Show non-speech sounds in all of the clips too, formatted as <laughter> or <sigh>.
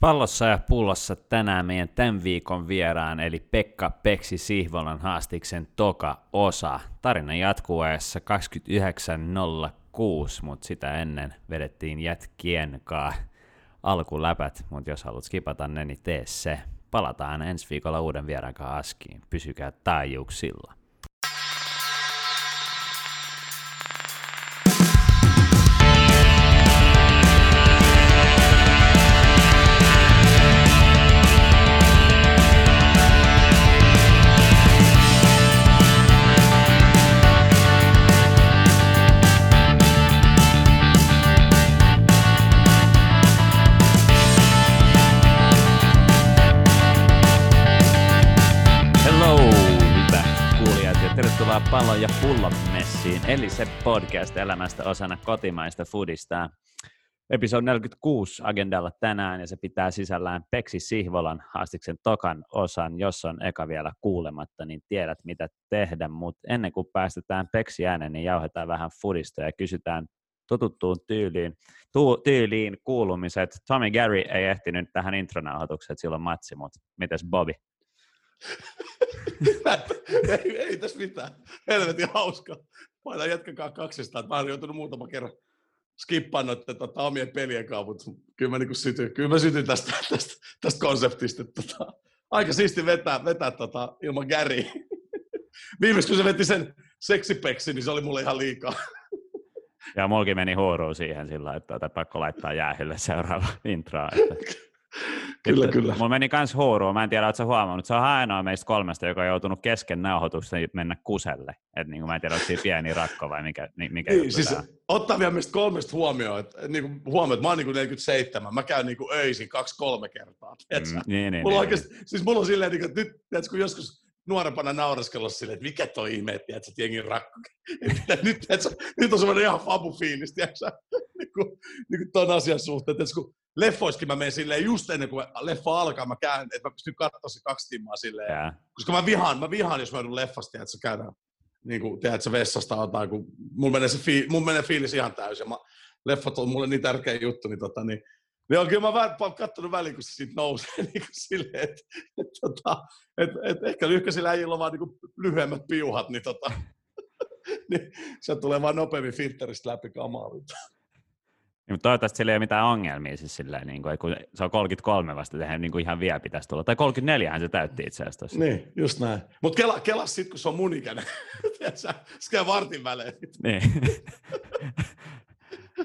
Pallossa ja pullossa tänään meidän tämän viikon vieraan, eli Pekka Peksi Sihvolan haastiksen toka osa. Tarina jatkuu ajassa 29.06, mutta sitä ennen vedettiin jätkien kaa alkuläpät, mutta jos haluat skipata ne, niin tee se. Palataan ensi viikolla uuden vieraan askiin. Pysykää taajuuksilla. Eli se podcast elämästä osana kotimaista foodista. Episode 46 agendalla tänään ja se pitää sisällään Peksi Sihvolan haastiksen tokan osan. Jos on eka vielä kuulematta, niin tiedät mitä tehdä, mutta ennen kuin päästetään Peksi ääneen, niin jauhetaan vähän foodista ja kysytään totuttuun tyyliin, tu, tyyliin kuulumiset. Tommy Gary ei ehtinyt tähän intronauhoitukseen, että silloin matsi, mutta mites Bobby? <laughs> ei, ei tässä mitään. Helvetin hauska. Paina jätkäkaa kaksistaan. Mä olen joutunut muutama kerran skippaan noiden tota, omien pelien kanssa, mutta kyllä mä, niin sytyin, kyllä mä sytyin tästä, <laughs> tästä, tästä konseptista. Tota, aika siisti vetää, vetää tota, ilman Gary. <laughs> Viimeksi kun se veti sen seksipeksi, niin se oli mulle ihan liikaa. <laughs> Ja mulki meni huoruun siihen sillä, että pakko laittaa jäähylle seuraava intro. Että. Kyllä, Nyt, kyllä. Mulla meni kans huoruun, mä en tiedä, ootko huomannut, se on ainoa meistä kolmesta, joka on joutunut kesken nauhoitusta mennä kuselle. Et niin kuin mä en tiedä, onko siinä pieni rakko vai mikä, ni- mikä Niin, juttu siis on. ottaa vielä meistä kolmesta huomioon, että, niin kuin, huomioon, että mä oon niin kuin 47, mä käyn niin kuin öisin kaksi-kolme kertaa. Mm, niin, niin, mulla niin, oikeasti, siis mulla on silleen, niin kuin, että nyt, tiedätkö, kun joskus nuorempana naureskella silleen, että mikä toi ihme, että tiedätkö, että jengin rakko. Että nyt, tiedätkö, nyt on semmoinen ihan fabu-fiilis, tiedätkö, niin kuin, niin kuin ton asian suhteen. Tiedätkö, kun leffoiskin mä menen silleen just ennen kuin leffa alkaa, mä käyn, että mä pystyn katsoa se kaksi timmaa silleen. Jaa. Koska mä vihaan, mä vihaan, jos mä joudun leffasta, että se käydään niin kuin, tiedätkö, vessasta jotain, kun mulla menee, se fii, mulla menee fiilis ihan täysin. Mä, leffat on mulle niin tärkeä juttu, niin, tota, niin niin on kyllä mä vähän katsonut väliin, kun se siitä nousee <laughs> niin kuin silleen, että et, tota, et, et, ehkä lyhkäisillä äijillä on vaan niin lyhyemmät piuhat, niin, tota, <laughs> niin se tulee vaan nopeammin filteristä läpi kamaa. Niin, mutta toivottavasti sillä ei ole mitään ongelmia, siis silleen, niin kuin, kun se on 33 vasta, tehdään niin kuin ihan vielä pitäisi tulla. Tai 34 hän se täytti itse asiassa tuossa. Niin, just näin. Mutta kela, kela sitten, kun se on mun ikäinen. <laughs> Se käy vartin välein. Niin.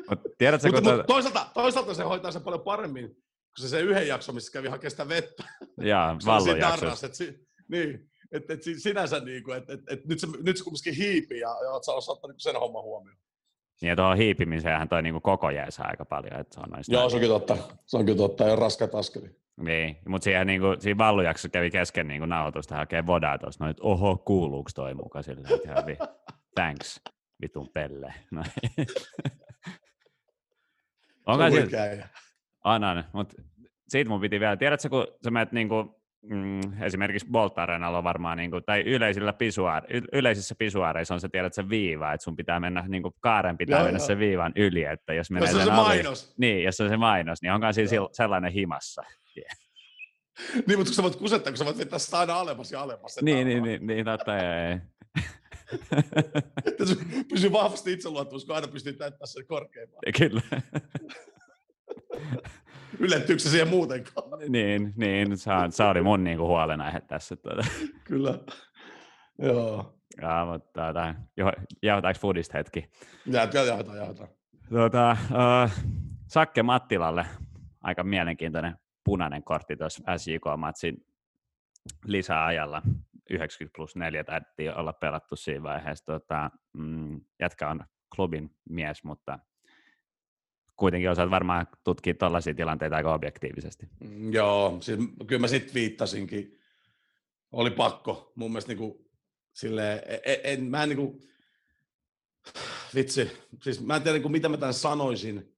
Mut tiedätkö, Mutta kun mut tuota- toisaalta, toisaalta se hoitaa sen paljon paremmin, kun se se yhden jakso, missä kävi hakea sitä vettä. Jaa, <laughs> vallon et si, niin, että et, si- sinänsä niin kuin, että et, et, nyt, se, nyt se kumminkin hiipii ja, ja oot, sä ottanut sen homman huomioon. Niin ja tuohon hiipimiseenhän toi niinku koko jeesaa aika paljon, että se on noista. Joo, se on kyllä totta. Se on kyllä totta, ja raskaat askeli. Niin, mutta siihen niinku, siinä vallujaksossa kävi kesken niinku nauhoitusta hakee vodaa tuossa, noin, että oho, kuuluuko toi muka vi, <laughs> thanks, vitun pelle. <laughs> Noin. Onko se on siinä, huikea äijä. on, on, mutta siitä mun piti vielä, tiedätkö, kun sä menet niinku, mm, esimerkiksi Bolt Arenalla on varmaan, niinku, tai yleisillä pisuaar, y, yleisissä pisuaareissa on se, tiedät, se viiva, että sun pitää mennä, niinku, kaaren pitää Joo, mennä joo. se viivan yli, että jos menee Jos on se alle- mainos. Niin, jos on se mainos, niin onkaan siinä Joo. sellainen himassa. <laughs> Niin, mutta kun sä voit kusettaa, kun sä voit vetää sitä aina alemmas ja alemmas. Niin, tarraa. niin, niin, niin, totta, ei. Että se pysyy vahvasti itseluottamus, kun aina pystyy täyttämään sen korkeampaan. Kyllä. Yllättyykö se siihen muutenkaan? niin, niin se, on, se oli mun niinku huolenaihe tässä. Tuota. Kyllä. Joo. Ja, mutta tuota, jauhataanko foodista hetki? Jaetaan, jaetaan, jaetaan. Tuota, uh, Sakke Mattilalle aika mielenkiintoinen punainen kortti tuossa SJK-matsin lisäajalla. 90 plus 4 täytyy olla pelattu siinä vaiheessa. Tuota, mm, jätkä on klubin mies, mutta kuitenkin osaat varmaan tutkia tällaisia tilanteita aika objektiivisesti. Mm, Joo, siis kyllä mä sitten viittasinkin. Oli pakko. Mun mielestä niinku, silleen, en, en, mä en niinku, vitsi, siis mä en tiedä niinku, mitä mä tämän sanoisin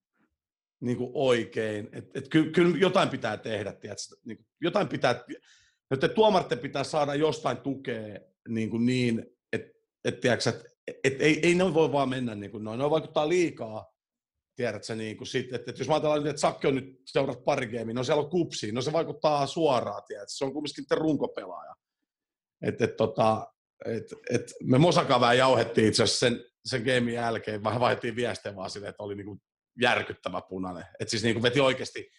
niinku oikein. Et, et kyllä, kyllä jotain pitää tehdä, tiedätkö? Niinku, jotain pitää, että tuomarten pitää saada jostain tukea niin, kuin niin että et, et, et, ei, ei ne voi vaan mennä niin kuin noin. Ne vaikuttaa liikaa tiedätkö, niin kuin sit, että, että jos mä ajatellaan, että Sakke on nyt seurat pari gameia, no siellä on kupsi, no se vaikuttaa suoraan, tiedätkö, se on kumminkin runkopelaaja. Et, et, tota, et, et me Mosakaan vähän jauhettiin itse asiassa sen, sen gamein jälkeen, vähän vaihdettiin viestejä vaan sille, että oli niin kuin järkyttävä punainen. Että siis niin kuin veti oikeasti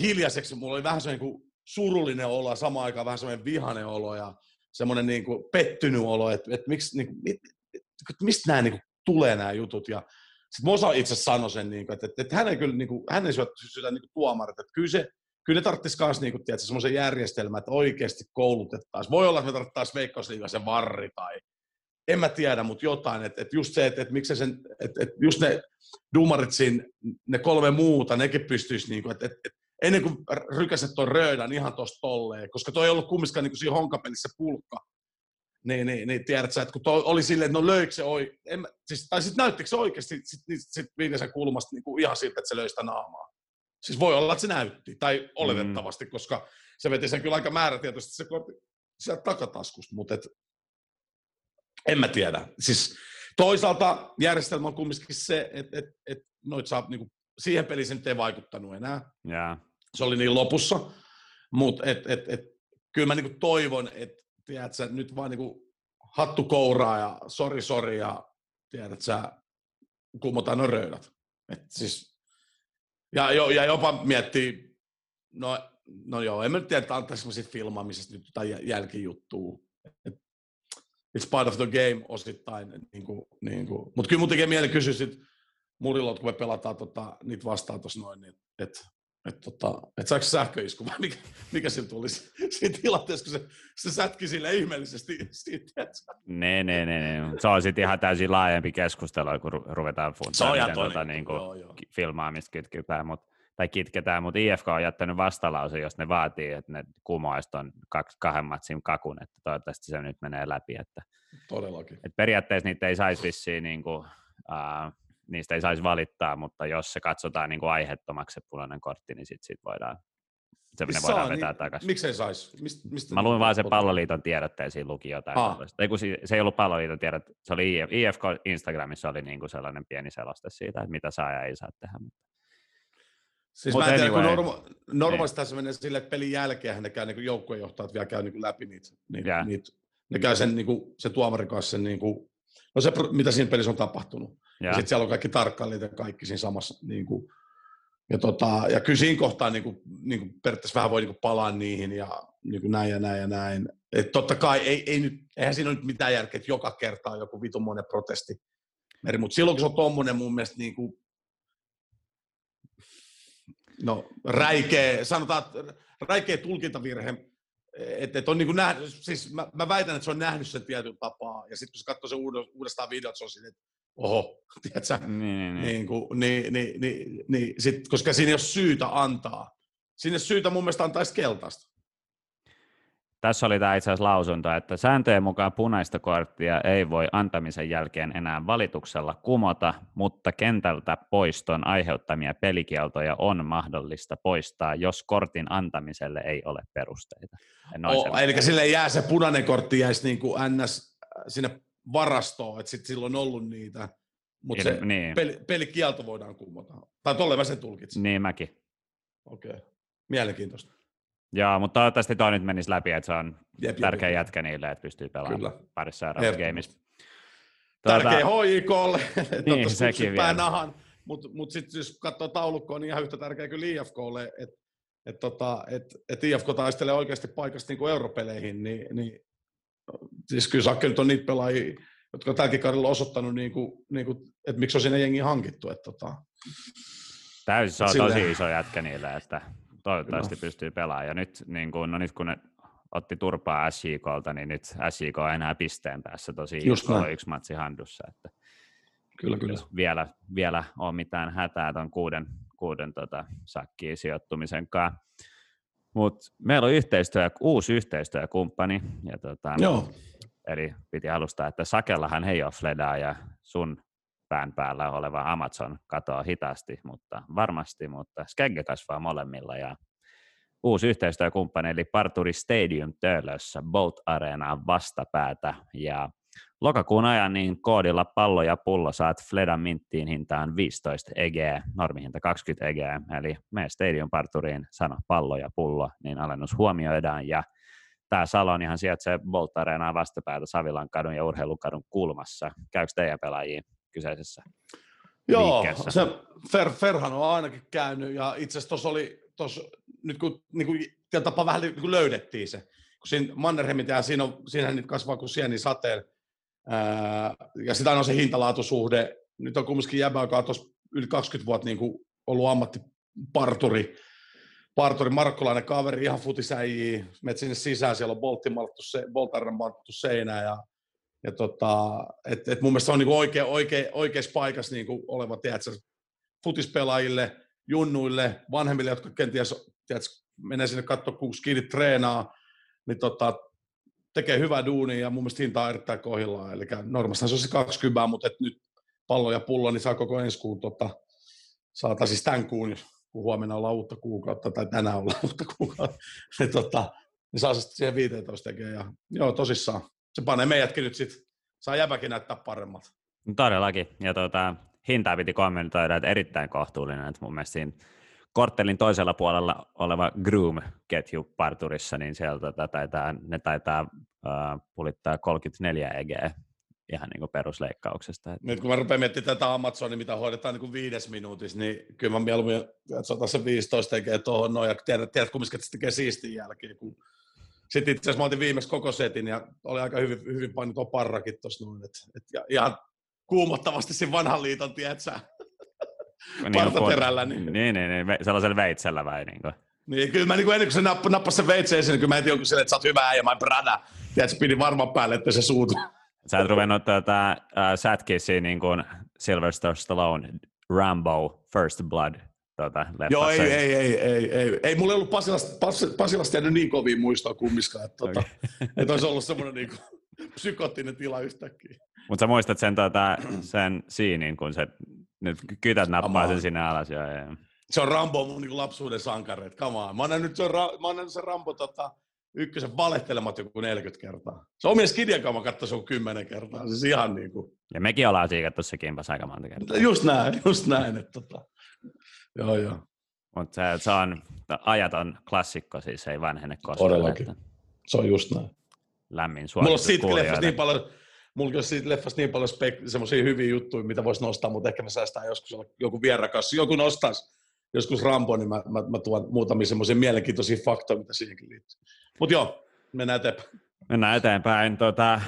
hiljaiseksi, mulla oli vähän se niin surullinen olo ja samaan aikaan vähän semmoinen vihainen olo ja semmoinen niin kuin pettynyt olo, että, että miksi, niin kuin, mistä nämä niin kuin, tulee nämä jutut. Ja sitten Mosa itse sanoi sen, niin kuin, että, että, että hän ei kyllä niin kuin, hän ei syötä niin tuomarit, että kyllä se, kyllä ne tarvitsisi myös niin kuin, tiedätkö, semmoisen järjestelmän, että oikeasti koulutettaisiin. Voi olla, että me tarvittaisiin Veikkausliiga se varri tai en mä tiedä, mutta jotain, että, että just se, että, että miksi sen, että, että just ne dumarit siinä, ne kolme muuta, nekin pystyisi, niin kuin, että, että, että ennen kuin rykäset tuon röydän ihan tuosta tolleen, koska toi ei ollut kumminkaan niin siinä honkapelissä pulkka, niin, niin, niin tiedät sä, että kun toi oli silleen, että no löikö se oi, en, siis, tai sitten näyttikö se oikeasti sit, sit, sit viimeisen kulmasta niin kuin ihan siltä, että se löi sitä naamaa. Siis voi olla, että se näytti, tai oletettavasti, mm. koska se veti sen kyllä aika määrätietoisesti se kortti sieltä takataskusta, mutta et, en mä tiedä. Siis toisaalta järjestelmä on kumminkin se, että et, et noit saa, niinku, siihen peliin se nyt ei vaikuttanut enää. Yeah. Se oli niin lopussa. Mutta et, et, et, kyllä mä niinku toivon, että tiedätkö, nyt vaan niinku hattu kouraa ja sori sori ja tiedät sä, kummotaan no röydät. Et siis, ja, jo, ja jopa miettii, no, no joo, en mä nyt tiedä, että antaisi semmoisia filmaamisesta nyt jotain jälkijuttua. Et it's part of the game osittain. Niin kuin, niin kuin. Mutta kyllä mun tekee mieli kysyä sit Murilot, kun me pelataan tota, niitä vastaan tuossa noin, niin, että et, tota, et saako sähköisku <laughs> vai mikä, mikä sillä tuli siinä tilanteessa, kun se, se sätki sille ihmeellisesti siitä, Ne, ne, ne, ne. Se on sitten ihan täysin laajempi keskustelu, kun ruvetaan funtaan, tota, niin kuin, joo, joo. filmaamista kytketään, mutta tai kitketään, mutta IFK on jättänyt vastalause, jos ne vaatii, että ne kumoaisi tuon kahden matsin kakun, että toivottavasti se nyt menee läpi. Että, Todellakin. Että periaatteessa niitä ei saisi vissiin, niin kuin, uh, niistä ei saisi valittaa, mutta jos se katsotaan niin kuin aiheettomaksi se punainen kortti, niin sitten sit voidaan se ne voidaan vetää niin, takaisin. Miksei saisi? Mist, mistä Mä luin vaan sen palloliiton tiedotteen, siinä luki jotain. Ah. Ei, kun se ei ollut palloliiton tiedot, se oli IFK Instagramissa oli niin kuin sellainen pieni seloste siitä, että mitä saa ja ei saa tehdä. Mutta Siis Mut mä en tiedä, anyway. kun norma- normaalisti tässä menee sille, että pelin jälkeen ne käy niin joukkuejohtajat vielä käy niin läpi niitä, niitä, yeah. niitä, ne käy sen, niin kuin, se tuomari kanssa sen, niin kuin, no se, mitä siinä pelissä on tapahtunut. Yeah. Ja sitten siellä on kaikki tarkkailijat ja kaikki siinä samassa. Niin kuin, ja, tota, ja kyllä siinä kohtaa niin kuin, niin kuin periaatteessa vähän voi niin kuin palaa niihin ja niin kuin näin ja näin ja näin. Et totta kai ei, ei nyt, eihän siinä ole nyt mitään järkeä, että joka kerta on joku vitummoinen protesti. Mutta silloin kun se on tuommoinen mun mielestä niin kuin, no räikeä, sanotaan, räikeä tulkintavirhe, että et on niin nähnyt, siis mä, mä, väitän, että se on nähnyt sen tietyn tapaa, ja sitten kun se katsoo sen uudestaan videot, se on siinä, että oho, <laughs> tiedätkö, niin, niin, niin. niin, kuin, niin, niin, niin, niin sit, koska siinä ei ole syytä antaa. Ole syytä mun mielestä antaa keltaista. Tässä oli tämä itse asiassa lausunto, että sääntöjen mukaan punaista korttia ei voi antamisen jälkeen enää valituksella kumota, mutta kentältä poiston aiheuttamia pelikieltoja on mahdollista poistaa, jos kortin antamiselle ei ole perusteita. Oh, eli sille jää se punainen kortti jäisi niin kuin NS sinne varastoon, että sitten silloin on ollut niitä, mutta se niin. peli, pelikielto voidaan kumota. Tai tolle mä sen tulkitsin. Niin mäkin. Okei, okay. mielenkiintoista. Joo, mutta toivottavasti toi nyt menisi läpi, että se on jep, tärkeä jep, jätkä niille, että pystyy pelaamaan Kyllä. parissa seuraavassa gameissa. Tuota, Tärkeä HIKlle, <laughs> niin, sekin vielä. nahan, mutta mut sitten jos katsoo taulukkoa, niin ihan yhtä tärkeä kuin IFKlle, että et tota, et, et IFK taistelee oikeasti paikasta niin europeleihin, niin, niin siis kyllä Sakke nyt on niitä pelaajia, jotka tälläkin kaudella osoittanut, niin kuin, niin kuin, että miksi on sinne jengi hankittu. Että, tota, Täysin, se on tosi iso jätkä niille, että toivottavasti no. pystyy pelaamaan. Ja nyt, niin kun, no nyt kun ne otti turpaa SJKlta, niin nyt SJK on enää pisteen päässä tosi yksi matsi handussa. Että kyllä, kyllä. Vielä, vielä on mitään hätää tuon kuuden, kuuden tota, sakkiin sijoittumisen kanssa. Mutta meillä on yhteistyö, uusi yhteistyökumppani. Ja tota, Joo. Eli piti alustaa, että Sakellahan ei ole Fledaa ja sun pään päällä oleva Amazon katoaa hitaasti, mutta varmasti, mutta Skegge kasvaa molemmilla ja uusi yhteistyökumppani eli Parturi Stadium Töölössä Boat Areenaan vastapäätä. Ja Lokakuun ajan niin koodilla pallo ja pullo saat Fledan minttiin hintaan 15 EG, normihinta 20 EG, eli mene Stadium Parturiin, sano pallo ja pullo, niin alennus huomioidaan. Ja tämä salon ihan sijaitsee Bolt Areenaa vastapäätä Savilan kadun ja Urheilukadun kulmassa. Käykö teidän pelaajia kyseisessä Joo, liikkeessä? se Fer, Ferhan on ainakin käynyt ja itse asiassa tuossa oli, tossa, nyt kun niin kuin, tapaa vähän niin kuin löydettiin se, kun siinä Mannerheimin ja siinä on, siinähän nyt kasvaa kuin sieni sateen, ää, ja sitä on se hintalaatusuhde, nyt on kumminkin jäbä, joka on tuossa yli 20 vuotta niin kuin ollut ammattiparturi, parturi, markkolainen kaveri, ihan futisäjiä, menet sinne sisään, siellä on boltti se, boltarran seinään ja ja tota, et, et mun mielestä se on niinku oikea, oikea, oikeassa paikassa niinku oleva, tiedätkö, futispelaajille, junnuille, vanhemmille, jotka kenties tiedätkö, menee sinne katsoa, kun skidit treenaa, niin tota, tekee hyvää duunia ja mun mielestä hinta on erittäin kohdillaan. Eli normaalisti se on se 20, mutta et nyt pallo ja pullo, niin saa koko ensi kuun, tota, saata siis tämän kuun, kun huomenna ollaan uutta kuukautta, tai tänään ollaan <laughs> uutta kuukautta, niin, tota, niin saa se siihen 15 tekemään. Ja, joo, tosissaan se panee meidätkin nyt sitten, saa jäbäkin näyttää paremmat. No todellakin, ja tuota, hintaa piti kommentoida, että erittäin kohtuullinen, että mun mielestä siinä korttelin toisella puolella oleva Groom-ketju parturissa, niin sieltä tota, taitaa, ne taitaa uh, pulittaa 34 EG ihan niin kuin perusleikkauksesta. Nyt kun mä rupean miettimään tätä Amazonia, mitä hoidetaan niin kuin viides minuutissa, niin kyllä mä mieluummin, että se se 15 tekee tuohon noin, ja tiedät, tiedät kumminkin, että se tekee siistin jälkeen, kun sitten itse asiassa mä otin viimeksi koko setin ja oli aika hyvin, hyvin painut tuo parrakin tuossa noin. Et, et, ja, ihan kuumottavasti siinä vanhan liiton, tiedätkö niin, partaterällä. Niin. niin, niin, niin, sellaisella veitsellä vai niin kuin. Niin, kyllä mä niin kuin ennen kuin se napp, nappasi sen veitsen esiin, niin kyllä mä heti jonkun silleen, että sä oot hyvä äijä, my brother. Tiedätkö, pidin varmaan päälle, että se suutu. Sä et ruvennut tuota, uh, Satkissia niin kuin Sylvester Stallone, Rambo, First Blood tuota, Joo, ei, ei, ei, ei, ei, ei. Mulla ei ollut Pasilasta, Pas, Pasilasta jäänyt niin kovin muistoa kummiskaan, että, tuota, okay. <laughs> että olisi ollut semmoinen niin <laughs> psykoottinen tila yhtäkkiä. Mutta sä muistat sen, tuota, sen siinin, kun se nyt kytät nappaa sen sinne alas. Ja, ja. Se on Rambo mun niin lapsuuden come on. Mä oon nähnyt sen, mä oon sen Rambo tota, ykkösen valehtelemat joku 40 kertaa. Se omien skidien kanssa katsoin se on 10 kertaa. Siis ihan niin kuin... Ja mekin ollaan siikattu se kimpas aika monta kertaa. Just näin, just näin. Että, tota, Joo, joo. Mutta se, se on ajaton klassikko, siis ei vanhene koskaan. Todellakin. Että... Se on just näin. Lämmin suositus Mulla on siitä niin paljon, mulla on siitä leffasta niin paljon spek- semmoisia hyviä juttuja, mitä voisi nostaa, mutta ehkä me säästään joskus joku vierakas. Joku nostaisi joskus Rambo, niin mä, mä, mä tuon muutamia semmoisia mielenkiintoisia faktoja, mitä siihenkin liittyy. Mutta joo, mennään eteenpäin. Mennään eteenpäin. Tuota,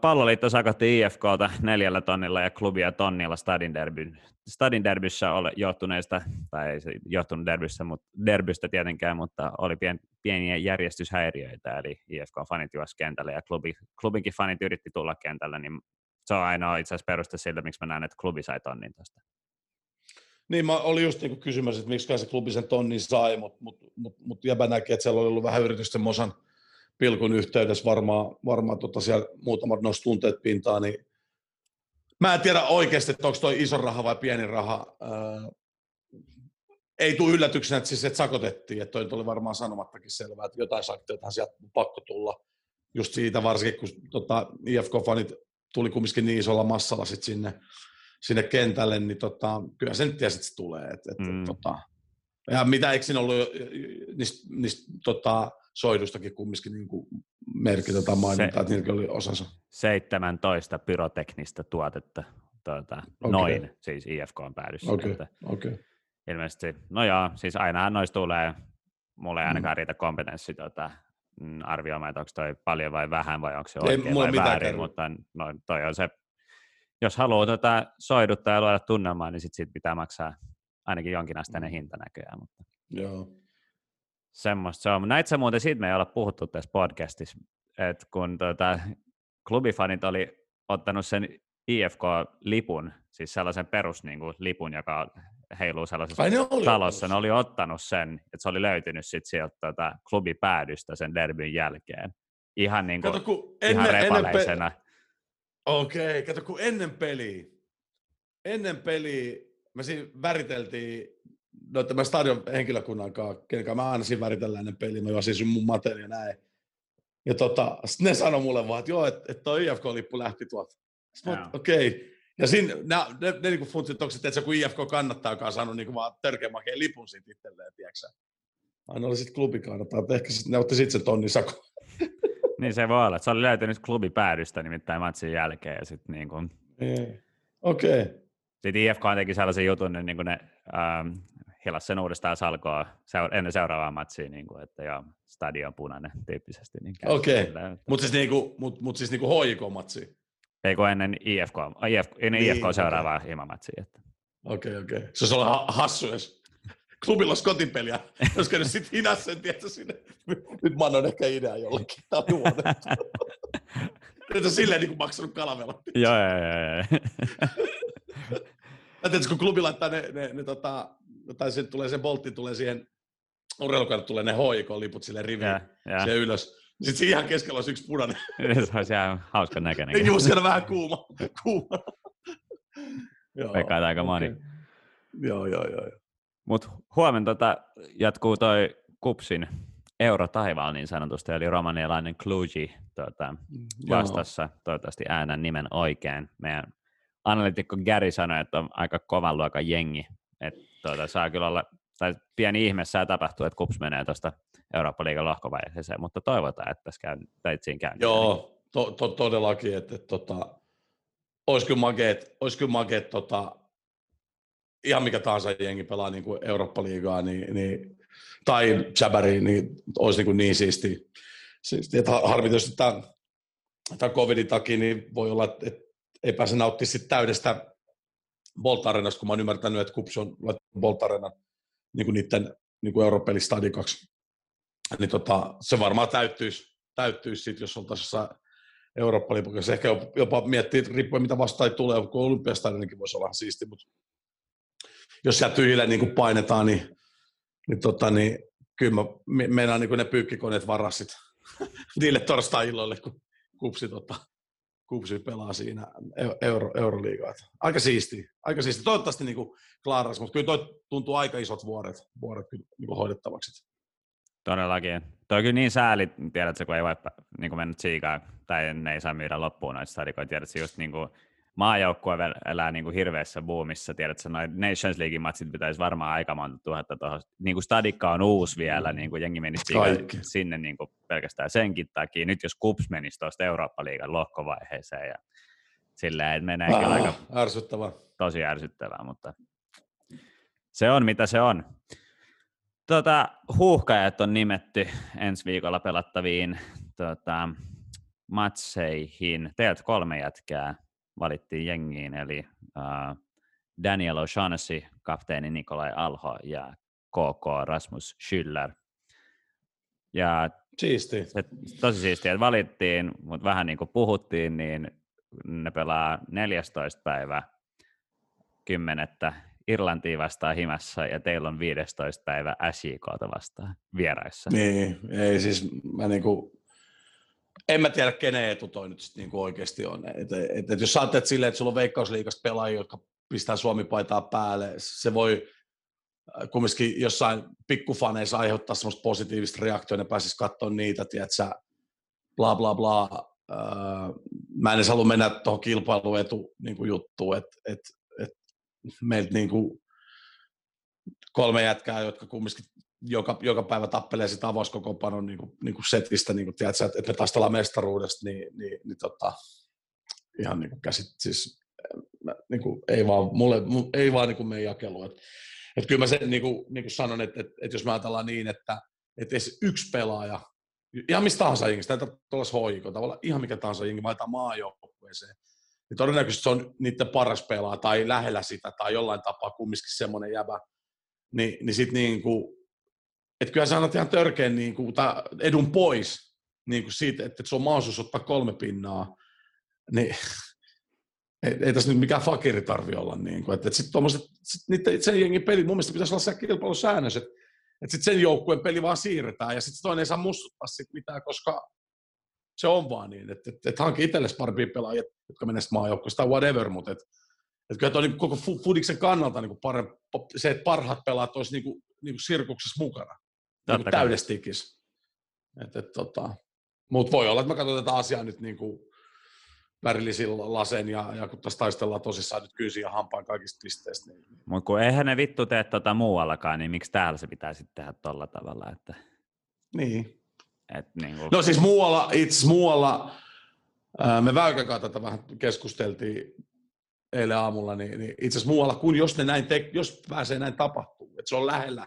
palloliitto sakotti IFKta neljällä tonnilla ja klubia tonnilla Stadin, derbyn, Stadin derbyssä ole johtuneista, tai ei se johtunut derbyssä, mutta, derbystä tietenkään, mutta oli pien, pieniä järjestyshäiriöitä, eli IFK-fanit juosi kentälle ja klubi, klubinkin fanit yritti tulla kentälle, niin se on ainoa itse asiassa peruste sille, miksi mä näen, että klubi sai tonnin tästä. Niin, mä olin just niin kysymässä, että miksi se klubi sen tonnin sai, mutta mut, mut, mut jäbä näki, että siellä oli ollut vähän yritysten Mosan – pilkun yhteydessä varmaan, varmaan tota siellä muutamat noista tunteet pintaan, niin mä en tiedä oikeasti, että onko toi iso raha vai pieni raha. Ää, ei tule yllätyksenä, että, siis, että sakotettiin, että toi oli varmaan sanomattakin selvää, että jotain sanktioita sieltä on pakko tulla. Just siitä varsinkin, kun tota, IFK-fanit tuli kumminkin niin isolla massalla sit sinne, sinne kentälle, niin tota, kyllä se nyt tiesi, että se tulee. Et, et, mm. tota, ja mitä eikö siinä ollut niistä, niistä tota, soidustakin kumminkin niin kuin merkitä tai mainita, että niilläkin oli osansa. 17 pyroteknistä tuotetta tuota, okay. noin, siis IFK on päädyssä. Okay. okay. Ilmeisesti, no joo, siis ainahan noista tulee, mulle ei mm. ainakaan mm. riitä kompetenssi tuota, arvioimaan, että onko toi paljon vai vähän vai onko se oikein vai väärin, kerran. mutta no, toi on se, jos haluaa tuota soiduttaa ja luoda tunnelmaa, niin sitten sit pitää maksaa ainakin jonkinasteinen mm. hinta näköjään. Mutta... Joo. Semmoista se on. Näitä muuten, siitä me ei olla puhuttu tässä podcastissa, että kun tuota, klubifanit oli ottanut sen IFK-lipun, siis sellaisen peruslipun, niin joka heiluu sellaisessa Ai, ne oli talossa, ottanut. ne oli ottanut sen, että se oli löytynyt sit sieltä tuota, klubipäädystä sen derbyn jälkeen. Ihan, niin kuin, kato, ihan ennen, repaleisena. Ennen pe- Okei, okay, kato kun ennen peliä, ennen peliä me siinä väriteltiin no tämä stadion henkilökunnan kanssa, kenen mä aina siinä väritellään ennen peliä, mä juosin sun mun materia näin. Ja tota, sitten ne sanoi mulle vaan, että joo, että, että toi IFK-lippu lähti tuolta. okei. Okay. Ja siinä ne, ne, ne, ne niin funtsit, että, että se kun IFK kannattaa, joka on saanut niin vaan törkeä makeen lipun siitä itselleen, tiedätkö Aina oli sitten klubi kannattaa, että ehkä ne otti sitten sen tonnin sako. <laughs> niin se voi olla, että se oli löytynyt klubipäädystä nimittäin matsin jälkeen. Ja sit niin kuin... Okei. Okay. Sitten IFK teki sellaisen jutun, niin kuin ne ähm, hilas sen uudestaan salkoa seura- ennen seuraavaa matsia, niin kuin, että joo, stadion punainen tyyppisesti. Niin Okei, okay. mutta siis, niinku, mut, mut siis niinku HJK-matsia? Ei kun ennen IFK, IFK, ennen niin, IFK seuraavaa okay. himamatsia. Okei, okay, okei. Okay. Se olisi ollut hassu, jos klubilla olisi kotipeliä. Jos käynyt sitten hinassa sen, tiedätkö, sinne. Nyt mä annan ehkä idea jollekin. Tämä on huonetta. Nyt on silleen niin kuin maksanut kalavella. Joo, joo, joo. Mä tiedätkö, kun klubi laittaa ne, ne, ne tota, tai se tulee se boltti, tulee siihen urheilukaudelle tulee ne HIK-liput sille riviin, yeah, yeah. se ylös. Sitten siinä ihan keskellä olisi yksi punainen. <laughs> se olisi ihan hauska näköinen. Niin, just vähän kuuma. kuuma. <laughs> joo, aika moni. Okay. Joo, joo, joo. Mutta huomenna tota jatkuu toi Kupsin eurotaivaal niin sanotusti, eli romanialainen Kluji tuota, vastassa. Toivottavasti äänän nimen oikein. Meidän analytikko Gary sanoi, että on aika kovan luokan jengi. Että tuota, saa kyllä olla, tai pieni ihme saa tapahtua, että Kups menee tuosta Eurooppa-liigan lohkovaiheeseen, mutta toivotaan, että tässä käy, tai siinä käy. Joo, to, to, todellakin, että, että tota, olisi kyllä makeet, olisi kyllä makeet tota, ihan mikä tahansa jengi pelaa niin kuin Eurooppa-liigaa niin, niin, tai Jabari, niin olisi niin, kuin niin siisti. siisti. Että harmi tietysti tämän, tämän covidin takia, niin voi olla, että, että ei pääse nauttimaan täydestä Bolt Arenasta, kun mä oon ymmärtänyt, että Kups on laittanut Bolt Arenan niin kuin niiden niin kuin Europelin stadikaksi. Niin tota, se varmaan täyttyisi, täyttyisi sit, jos oltaisiin jossain eurooppa Se ehkä jopa miettii, riippuen mitä vastaan tulee, kun olympiastadioninkin voisi olla siisti, mutta jos sieltä tyhjille niin kuin painetaan, niin, niin, tota, niin kyllä mä meinaan niin kuin ne pyykkikoneet varasit <laughs> niille torstai-illoille, kun kupsi tota, Kupsi pelaa siinä euro, Euroliigaa. Aika siisti, aika siisti. Toivottavasti niin klaaras, mutta kyllä toi tuntuu aika isot vuoret, vuoret niin hoidettavaksi. Todellakin. Toi on kyllä niin sääli, tiedätkö, kun ei voi niin mennä tsiikaan, tai ne ei saa myydä loppuun noita stadikoita. Tiedätkö, just niin kuin, maajoukkue elää niin kuin hirveässä boomissa. Tiedätkö, noin Nations League-matsit pitäisi varmaan aika monta tuhatta tuohon. Niin kuin Stadikka on uusi vielä, niin kuin jengi menisi sinne niin kuin pelkästään senkin takia. Nyt jos Kups menisi tuosta Eurooppa-liigan lohkovaiheeseen ja silleen, että menee ah, kyllä aika ärsyttävää. tosi ärsyttävää, mutta se on mitä se on. Tota, huuhkajat on nimetty ensi viikolla pelattaviin tota, matseihin. Teiltä kolme jätkää valittiin jengiin, eli uh, Daniel O'Shaughnessy, kapteeni Nikolai Alho ja KK Rasmus Schüller. Ja Siisti. Se, tosi siistiä, että valittiin, mutta vähän niin kuin puhuttiin, niin ne pelaa 14. päivä 10. Irlantiin vastaan himassa ja teillä on 15. päivä SJKta vastaan vieraissa. Niin, ei siis mä niinku en mä tiedä, kenen etu toi nyt niin kuin oikeasti on. Et, et, et jos sä ajattelet silleen, että sulla on veikkausliikasta pelaajia, jotka pistää Suomi-paitaa päälle, se voi äh, kumminkin jossain pikkufaneissa aiheuttaa semmoista positiivista reaktiota, ne pääsis katsoa niitä, tiedätkö, bla bla bla. Öö, mä en edes halua mennä tuohon kilpailuetu niin juttuun, että et, et meiltä niin kuin kolme jätkää, jotka kumminkin joka, joka päivä tappelee sitä avauskokoonpanon niin kuin, niin kuin setistä, niin kuin, tiedätkö, että, me taistellaan mestaruudesta, niin, niin, niin tota, ihan niin kuin käsit, siis niin kuin, ei vaan, mulle, ei vaan niin kuin meidän jakelu. Et, et kyllä mä sen niin kuin, niin kuin sanon, että, että, että jos me ajatellaan niin, että, että edes yksi pelaaja, ihan mistä tahansa jengistä, tämä tuollaisi hoiko, tavallaan ihan mikä tahansa jengi, laitetaan maajoukkueeseen, niin todennäköisesti se on niiden paras pelaaja tai lähellä sitä tai jollain tapaa kumminkin semmoinen jäbä, niin, niin sitten niin kuin, että kyllä sä annat ihan törkeän niin kuin, edun pois niin kuin siitä, että se on mahdollisuus ottaa kolme pinnaa, niin <laughs> ei, ei tässä nyt mikään fakiri tarvi olla. Niin kuin, että, että sitten tuommoiset, sit niiden, sen jengin peli, mun mielestä pitäisi olla se kilpailusäännös, että, että sitten sen joukkueen peli vaan siirretään ja sitten toinen ei saa mustuttaa sit mitään, koska se on vaan niin, että, että, että hanki itsellesi parempia pelaajia, jotka menee maajoukkoon tai whatever, mutta että, että kyllä niin koko Fudiksen kannalta niin kuin parempi, se, että parhaat pelaat olisi niin kuin, niin kuin sirkuksessa mukana niin täydessä tikis. Et, et, tota, Mutta voi olla, että me katsotaan tätä asiaa nyt niin kuin värillisillä lasen ja, ja kun tässä taistellaan tosissaan nyt kyysiä ja hampaan kaikista pisteistä. Niin... Mutta kun eihän ne vittu tee tota muuallakaan, niin miksi täällä se pitäisi tehdä tolla tavalla? Että... Niin. Et niin kuin... No siis muualla, itse muualla, ää, me Väykäkaan tätä vähän keskusteltiin eilen aamulla, niin, niin itse asiassa muualla, kun jos, ne näin te, jos pääsee näin tapahtuu, että se on lähellä,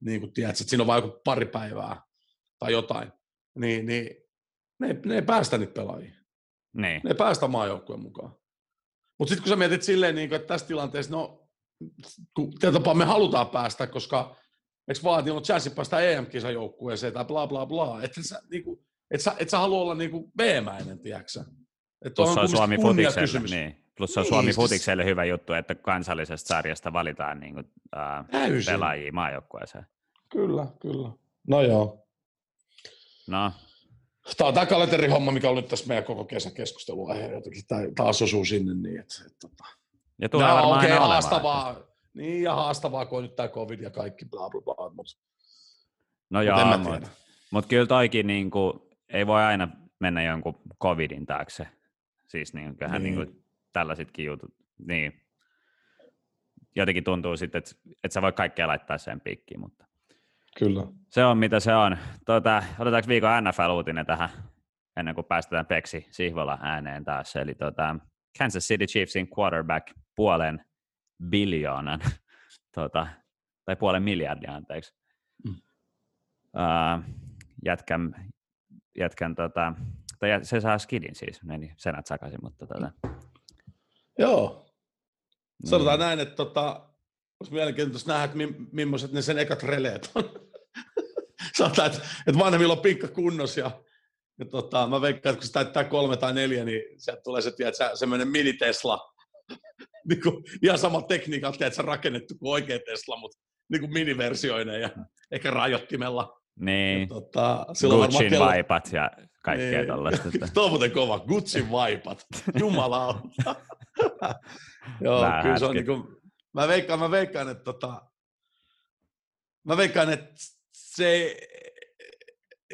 niin kuin tiedät, että siinä on vain joku pari päivää tai jotain, niin, niin ne, ne ei päästä niitä pelaajia. Niin. Ne ei päästä maajoukkueen mukaan. Mutta sitten kun sä mietit silleen, niin kuin, että tässä tilanteessa, no, kun tapaa me halutaan päästä, koska eikö vaan, että niillä on chanssi päästä EM-kisajoukkueeseen tai bla bla bla, että sä, niin kuin, et sä, et sä halua olla niin kuin veemäinen, tiedätkö Plus on, on Suomi futikselle, niin. Plus se on niin, Suomi siis... futikselle hyvä juttu, että kansallisesta sarjasta valitaan niin kuin, äh, pelaajia maajoukkueeseen. Kyllä, kyllä. No joo. No, Tämä on tämä kalenterihomma, mikä on nyt tässä meidän koko kesän keskustelua. Jotenkin taas osuu sinne niin, että... että, että. Ja tulee no, varmaan okay, haastavaa. Että... Niin, ja haastavaa, kun on nyt tämä covid ja kaikki bla bla bla. Mutta, no joo, mutta mut kyllä toikin niin kuin, ei voi aina mennä jonkun covidin taakse. Siis niin, kyllähän niin. Niin kuin, tällaisitkin jutut. Niin. Jotenkin tuntuu sitten, että, että sä voi kaikkea laittaa sen piikkiin, mutta Kyllä. Se on mitä se on. Tuota, otetaanko viikon NFL-uutinen tähän ennen kuin päästetään Peksi Sihvola ääneen taas. Eli tuota, Kansas City Chiefsin quarterback puolen biljoonan, <laughs> tuota, tai puolen miljardia anteeksi. Mm. Uh, jätkän, jätkän tota, tai se saa skidin siis, meni senät sakaisin, mutta tota. Joo. Sanotaan niin. näin, että tota, olisi mielenkiintoista nähdä, että millaiset ne sen ekat releet on. <laughs> Sanotaan, että, että vanhemmilla on pinkka kunnos ja, ja tota, mä veikkaan, että kun se täyttää kolme tai neljä, niin sieltä tulee se, tiedät, semmoinen mini-Tesla. <laughs> niin kuin, ihan sama tekniikka, että rakennettu kuin oikea Tesla, mutta niin kuin miniversioinen ja ehkä rajoittimella. Niin, ja, tota, Gucciin kello... vaipat ja kaikkea niin. tällaista. <laughs> Tuo on muuten kova, Gucciin vaipat, jumala <laughs> Joo, Vähän kyllä se on niin kuin, mä veikkaan, mä veikkaan, että tota, mä veikkaan, että se,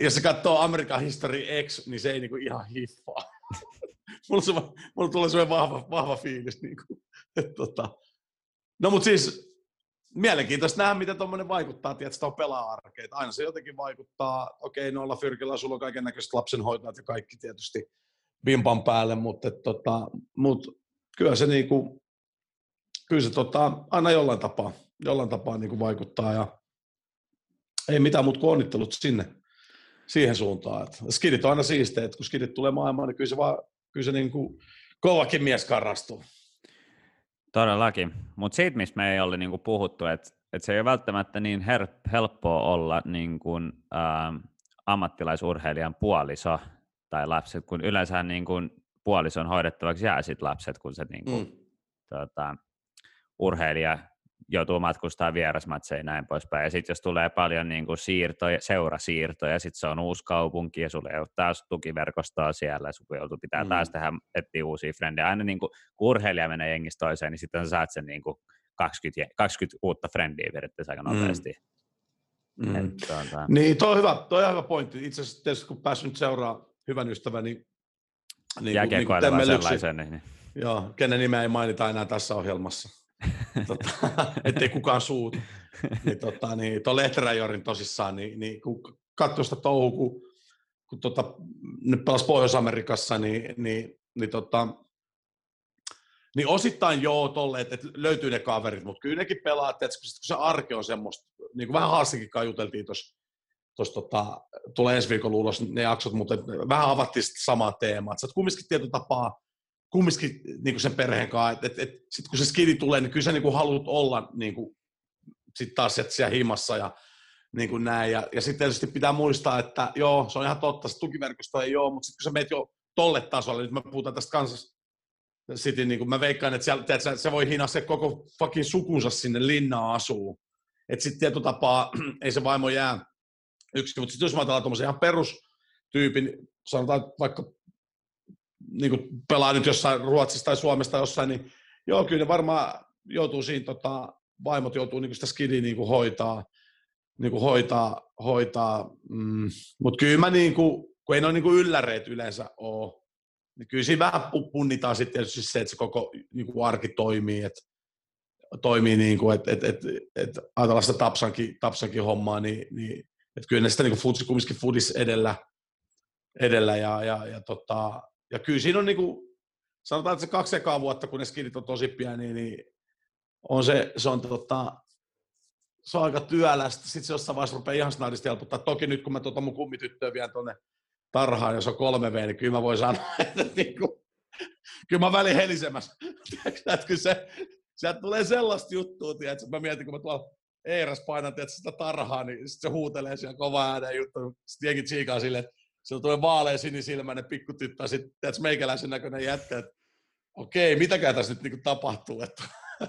jos se katsoo Amerikan History X, niin se ei niinku ihan hiffaa. <laughs> mulla, se, mulla tulee sellainen vahva, vahva fiilis. Niinku, että tota. No mutta siis mielenkiintoista nähdä, miten tuommoinen vaikuttaa, tiedätkö, tuohon pelaa-arkeen. Aina se jotenkin vaikuttaa, okei, okay, noilla fyrkillä sulla on kaiken näköiset lapsenhoitajat ja kaikki tietysti vimpan päälle, mutta, et, tota, mut kyllä se, niinku, kyllä se tota, aina jollain tapaa, jollain tapaa niinku vaikuttaa ja ei mitään kuin onnittelut sinne, siihen suuntaan. Että skidit on aina siisteet, että kun skidit tulee maailmaan, niin kyllä se, vaan, kyllä se niin kuin kovakin mies karrastuu. Todellakin, mutta siitä, mistä me ei ole niin kuin puhuttu, että, että se ei ole välttämättä niin her- helppoa olla niin kuin, äh, ammattilaisurheilijan puoliso tai lapset, kun yleensä niin kuin puolison hoidettavaksi jää sit lapset, kun se niin kuin, mm. tota, urheilija joutuu matkustaa vierasmatseja ja näin poispäin. Ja sitten jos tulee paljon niin kuin siirtoja, seurasiirtoja, sitten se on uusi kaupunki ja sulle ei ole taas tukiverkostoa siellä, ja sun joutuu pitää mm. taas tehdä, etsiä uusia frendejä. Aina niin kuin, kun urheilija menee jengistä toiseen, niin sitten sä saat sen niin kuin 20, 20 uutta frendiä periaatteessa aika mm. nopeasti. Mm. Mm. tuota... Niin, tuo on hyvä, toi on hyvä pointti. Itse asiassa tietysti kun päässyt nyt seuraa hyvän ystäväni niin, niin kuin sellaisen. Niin. Joo, kenen nimeä ei mainita enää tässä ohjelmassa <laughs> tota, <laughs> ettei kukaan suut. Niin, tota, niin tuon Lehteräjorin tosissaan, niin, niin kun katsoi sitä touhua, kun, kun tota, ne pelasi Pohjois-Amerikassa, niin, niin, niin, tota, niin osittain joo tolle, että, että löytyy ne kaverit, mutta kyllä nekin pelaa, että, että kun se arke on semmoista, niin kuin vähän haastikin juteltiin tuossa tuossa tota, tulee ensi viikolla ulos ne jaksot, mutta vähän avattiin samaa teemaa. Että kumminkin tietyllä tapaa kumminkin niin sen perheen kanssa, että et, et, sitten kun se skidi tulee, niin kyllä sä niin haluat olla niin kuin, sit taas siellä himassa ja niin kuin näin. Ja, ja sitten tietysti pitää muistaa, että joo, se on ihan totta, se tukiverkosto ei ole, mutta sitten kun sä meet jo tolle tasolle, nyt mä puhutaan tästä Kansas City, niin kuin mä veikkaan, että siellä, tiedät, se voi hinaa se koko fucking sukunsa sinne linnaan asuu. Että sitten tietyllä tapaa <clears throat> ei se vaimo jää yksi, mutta sitten jos mä ajatellaan tuommoisen ihan perustyypin, sanotaan vaikka niin kuin pelaa nyt jossain Ruotsissa tai Suomessa tai jossain, niin joo, kyllä ne varmaan joutuu siinä, tota, vaimot joutuu niin sitä skidiä niin kuin hoitaa, niin kuin hoitaa, hoitaa. Mm, mutta kyllä mä niin kuin, kun ei noin niin ylläreet yleensä ole, niin kyllä siinä vähän punnitaan sitten tietysti se, että se koko niin kuin arki toimii, että toimii niin kuin, että, että, että, että ajatellaan sitä Tapsankin, Tapsankin hommaa, niin, niin että kyllä ne sitä niin kuin kumminkin foodis edellä, edellä ja, ja, ja, tota, ja kyllä siinä on niin kuin, sanotaan, että se kaksi ekaa vuotta, kun ne skidit on tosi pieni, niin, niin on se, se on tota, se on aika työlästä. Sitten se jossain vaiheessa rupeaa ihan snadisti helpottaa. Toki nyt kun mä tuota mun kummityttöä vien tuonne tarhaan, jos on kolme V, niin kyllä mä voin sanoa, <laughs> että niinku, kyllä mä välin helisemässä. että se, sieltä tulee sellaista juttua, että mä mietin, kun mä tuolla Eeras painan tiedätkö, sitä tarhaa, niin sitten se huutelee siellä kova ääneen juttu. Sitten jenkin tsiikaa silleen, että se tulee vaalea sinisilmäinen pikkutyttö, sitten tiedätkö, meikäläisen näköinen jätkä, että okei, mitäkään tässä nyt niinku tapahtuu. Että <laughs>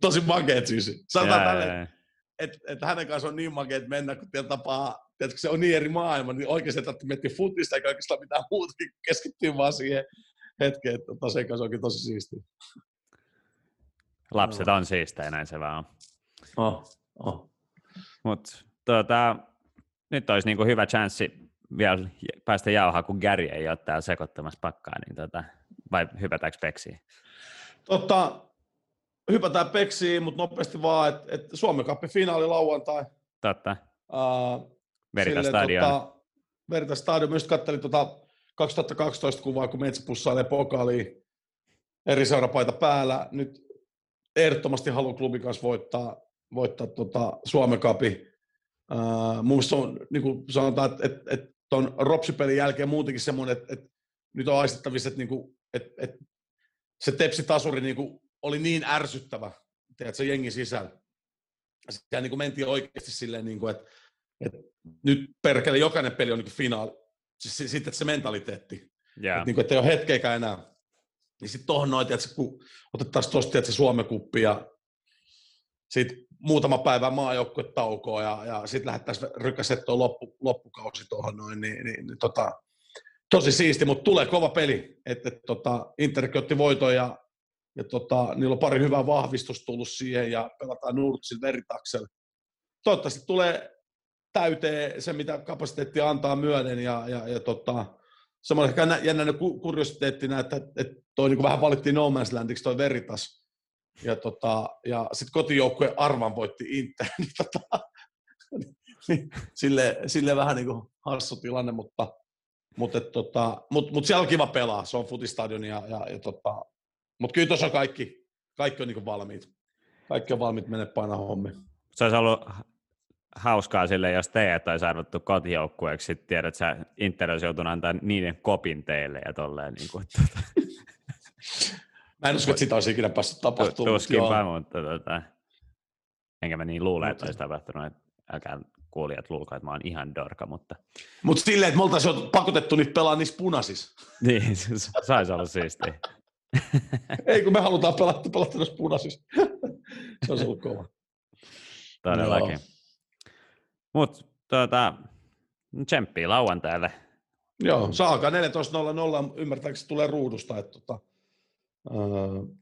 tosi makeet siis. Sanotaan tälle, että et hänen kanssa on niin makeet mennä, kun tiedät tapaa, tiedätkö, se on niin eri maailma, niin oikeasti että miettiä futista eikä oikeastaan mitään muuta, keskittyy vaan siihen hetkeen, että tota, sen kanssa onkin tosi siistiä. Lapset on siistejä, näin se vaan on. Oh, oh. Mut, tuota, nyt olisi niinku hyvä chanssi vielä päästä jauhaa, kun Gary ei ole täällä sekoittamassa pakkaa, niin tota, vai hypätäänkö peksiin? Totta, hypätään peksiin, mutta nopeasti vaan, että et Suomen Cupin finaali lauantai. Totta. Uh, Verita Stadion. Tota, Verita Stadion. Myös katselin tota 2012 kuvaa, kun Metsä pussailee pokaaliin eri seurapaita päällä. Nyt ehdottomasti haluan klubin kanssa voittaa, voittaa tota Suomen Cupin. Uh, mun mielestä on, niin kuin sanotaan, että, että, että tuon Ropsipelin jälkeen muutenkin semmoinen, että, että nyt on aistettavissa, että, niin kuin, että, että se tepsitasuri niin kuin oli niin ärsyttävä, teet se jengi sisällä. Siellä niin kuin mentiin oikeasti silleen, niin kuin, että, että nyt perkele jokainen peli on niin kuin finaali. Siis sitten se mentaliteetti. Yeah. Että, niin kuin, että ei ole hetkeäkään enää. Niin sitten tuohon noin, että kun otettaisiin tuosta se Suomen kuppi ja sitten muutama päivä taukoa ja, ja sitten lähdettäisiin rykäsettoon loppu, loppukausi tuohon noin, niin, niin, niin tota, tosi siisti, mutta tulee kova peli. Että et, tota, Interkin otti voiton ja ja tota, niillä on pari hyvää vahvistusta tullut siihen ja pelataan Nurtsin veritaksella. Toivottavasti tulee täyteen se, mitä kapasiteetti antaa myöden ja, ja, ja tota, semmoinen jännä kuriositeettina, että, että toi niin vähän valittiin No Man's Landiksi toi Veritas. Ja, tota, ja sitten kotijoukkue Arvan voitti Inter, <laughs> niin, tota, niin sille, sille, vähän niin kuin hassu tilanne, mutta, mutta, et, tota, mut, mut siellä on kiva pelaa, se on futistadion ja, ja, ja tota, mutta kyllä tuossa kaikki, kaikki on niin valmiit. Kaikki on valmiit mennä painaa hommi. Se olisi ollut hauskaa sille, jos teidät olisi arvottu kotijoukkueeksi, sitten tiedät, että sä Inter olisi joutunut antaa niiden kopin teille ja tolleen. Niin kuin, tuota. <laughs> Mä en usko, että sitä olisi ikinä päässyt tapahtumaan. Tuskinpä, mutta tuota, enkä mä niin luule, että olisi tapahtunut. Että älkää kuulijat luulkaa, että mä oon ihan dorka, mutta... Mutta silleen, että me oltaisiin pakotettu niitä pelaa niissä punaisissa. <laughs> niin, saisi olla siistiä. <laughs> Ei, kun me halutaan pelata, pelata noissa punaisissa. <laughs> se on ollut kova. Todellakin. Mutta tuota, tsemppii lauantaille. Joo, saaka 14.00 ymmärtääkseni tulee ruudusta. Että, tota, uh,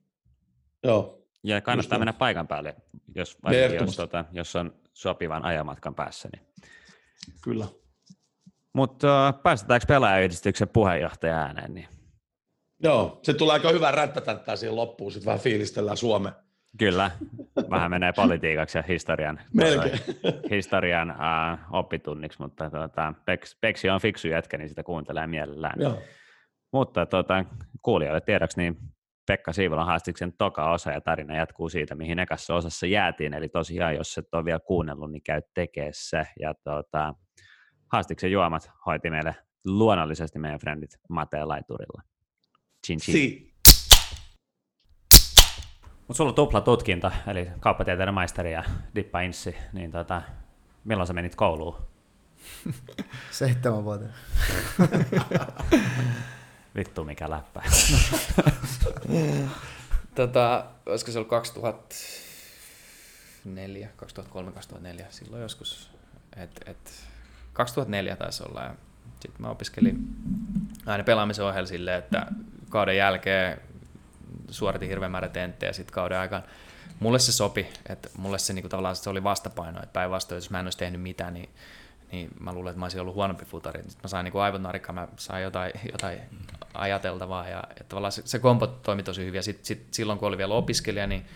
joo. Ja kannattaa mennä paikan päälle, jos, jos, tota, jos on sopivan ajamatkan päässä. Niin. Kyllä. Mutta uh, päästetäänkö pelaajayhdistyksen puheenjohtaja ääneen? Niin Joo, se tulee aika hyvä rätpätänttää siihen loppuun, sitten vähän fiilistellään Suomeen. Kyllä, vähän menee politiikaksi ja historian, historian uh, oppitunniksi, mutta tuota, Peks, Peksi on fiksu jätkä, niin sitä kuuntelee mielellään. Joo. Mutta tuota, kuulijoille tiedoksi, niin Pekka Siivolan haastiksen toka osa ja tarina jatkuu siitä, mihin ekassa osassa jäätiin. Eli tosiaan, jos et ole vielä kuunnellut, niin käy tekee se. Ja tuota, haastiksen juomat hoiti meille luonnollisesti meidän frendit Mateen Laiturilla. Chin chin. Si. Mutta sulla on tupla tutkinto, eli kauppatieteiden maisteri ja dippa inssi, niin tota, milloin sä menit kouluun? <laughs> Seitsemän vuotta. <laughs> Vittu mikä läppä. <laughs> tota, olisiko se ollut 2004, 2003, 2004, silloin joskus. Et, et 2004 taisi olla. Ja sitten mä opiskelin aina pelaamisen ohella silleen, että kauden jälkeen suoritin hirveän määrä tenttejä sitten kauden aikaan. Mulle se sopi, että mulle se niinku tavallaan se oli vastapaino, että päinvastoin, jos mä en olisi tehnyt mitään, niin niin mä luulen, että mä olisin ollut huonompi futari. Sitten mä sain niin aivot narikkaa, mä sain jotain, jotain ajateltavaa ja, ja tavallaan se, se kompo toimi tosi hyvin. Ja sit, sit, silloin kun oli vielä opiskelija, niin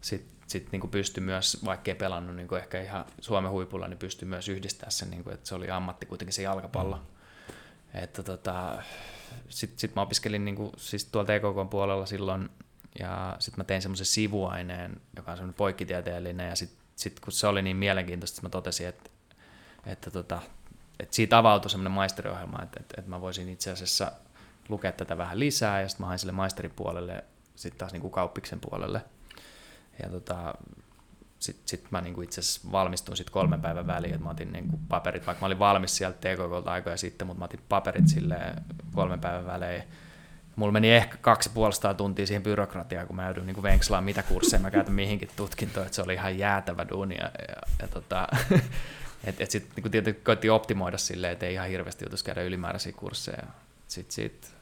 sitten sit niin pystyi myös, vaikkei pelannut niin ehkä ihan Suomen huipulla, niin pystyi myös yhdistämään sen, niin kuin, että se oli ammatti kuitenkin se jalkapallo. Mm. Että tota, sitten sit mä opiskelin niin kuin, siis tuolla TKK puolella silloin, ja sitten mä tein semmoisen sivuaineen, joka on semmoinen poikkitieteellinen, ja sitten sit, kun se oli niin mielenkiintoista, mä totesin, että, että, tota, että siitä avautui semmoinen maisteriohjelma, että, että, että mä voisin itse asiassa lukea tätä vähän lisää, ja sitten mä hain sille maisterin puolelle, sitten taas niin kuin kauppiksen puolelle. Ja tota, sitten sit mä niinku itse asiassa valmistuin sit kolmen päivän väliin, että mä otin niinku paperit, vaikka mä olin valmis sieltä TKK aikoja sitten, mutta mä otin paperit sille kolmen päivän välein. Mulla meni ehkä kaksi puolestaan tuntia siihen byrokratiaan, kun mä joudun niin venkslaamaan mitä kursseja mä käytän mihinkin tutkintoon, että se oli ihan jäätävä duuni. Ja, ja, ja tota, <laughs> et, et sitten niin tietysti koitti optimoida silleen, että ei ihan hirveästi joutuisi käydä ylimääräisiä kursseja. Sitten sit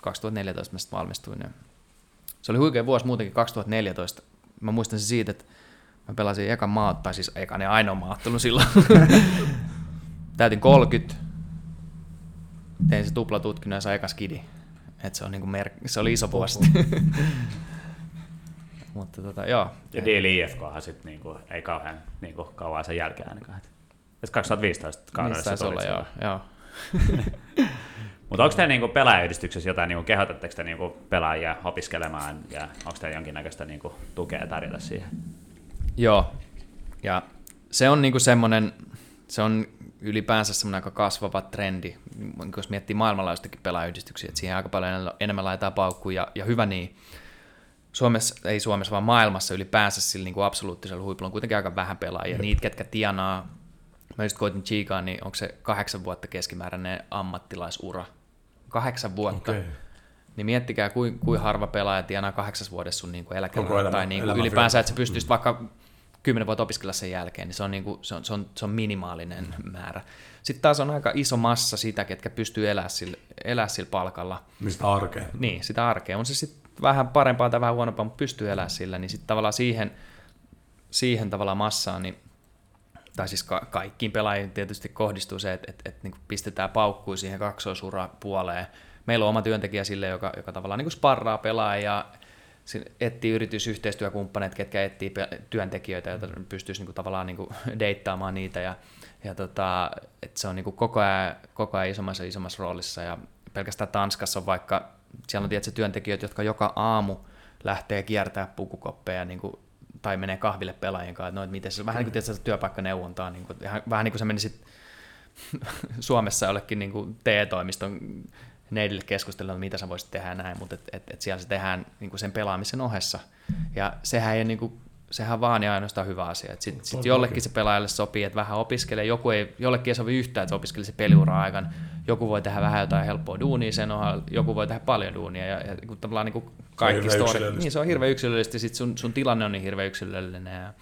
2014 mä sitten valmistuin. Ja se oli huikea vuosi muutenkin 2014. Mä muistan se siitä, että Mä pelasin ekan maat, tai siis ekan ja ainoa maattelun silloin. <laughs> Täytin 30. Tein se tuplatutkinnon ja sai eka skidi. Et se, on niinku mer- se oli iso vuosi. <laughs> Mutta tota, joo. Ja Deali IFKhan sitten niinku, ei kauhean niinku, kauan sen jälkeen ainakaan. Et 2015 kaudessa se olla, joo. <laughs> joo. Mutta onko teillä niinku pelaajayhdistyksessä jotain, niinku, kehotatteko te niinku pelaajia opiskelemaan ja onko teillä jonkinnäköistä niinku, tukea tarjota siihen? Joo, ja se on niinku semmoinen, se on ylipäänsä semmoinen aika kasvava trendi, jos miettii maailmanlaajuistakin pelaajayhdistyksiä, että siihen aika paljon enemmän laitetaan paukkuja, ja hyvä niin. Suomessa, ei Suomessa, vaan maailmassa ylipäänsä sillä niin kuin absoluuttisella huipulla on kuitenkin aika vähän pelaajia. Niitä, ketkä tienaa, mä just koitin chiikaa, niin onko se kahdeksan vuotta keskimääräinen ammattilaisura? Kahdeksan vuotta. Okay. Niin miettikää, kuin, kuin harva pelaaja tienaa kahdeksas vuodessa sun niin eläkeltä. Tai niin kuin ylipäänsä, että sä pystyisit vaikka kymmenen vuotta opiskella sen jälkeen, niin se on, niin kuin, se on, se on, se on minimaalinen mm. määrä. Sitten taas on aika iso massa sitä, ketkä pystyy elämään sillä, elää sillä palkalla. Mistä arkea. Niin, sitä arkea. On se sitten vähän parempaa tai vähän huonompaa, mutta pystyy elämään sillä, niin sitten tavallaan siihen, siihen tavallaan massaan, niin tai siis ka- kaikkiin pelaajiin tietysti kohdistuu se, että, että, että niin pistetään paukkui siihen kaksoisura puoleen. Meillä on oma työntekijä sille, joka, joka tavallaan niin sparraa pelaajia, etsii yritysyhteistyökumppaneita, ketkä etsii työntekijöitä, joita pystyisi niinku tavallaan niinku deittaamaan niitä ja, ja tota, että se on niinku koko, ajan, koko ajan isommassa isommassa roolissa ja pelkästään Tanskassa on vaikka, siellä on tietysti työntekijöitä, jotka joka aamu lähtee kiertää pukukoppeja niinku, tai menee kahville pelaajien kanssa, että no, että miten se, vähän niin kuin tietysti työpaikkaneuvontaa, niin kuin, vähän niin kuin se menisit <laughs> Suomessa jollekin niin kuin TE-toimiston neidille keskustella, mitä sä voisit tehdä näin, mutta et, et, et siellä se tehdään niin kuin sen pelaamisen ohessa. Ja sehän ei niin kuin, sehän vaan ja ainoastaan hyvä asia. Sitten sit jollekin se pelaajalle sopii, että vähän opiskelee, joku ei, jollekin ei sovi yhtään, että opiskelee se peliura aikana. Joku voi tehdä vähän jotain helppoa duunia sen ohella, joku voi tehdä paljon duunia. Ja, ja niin tavallaan niin kuin kaikki se story, niin se on hirveän yksilöllistä, sit sun, sun tilanne on niin hirveän yksilöllinen. Ja,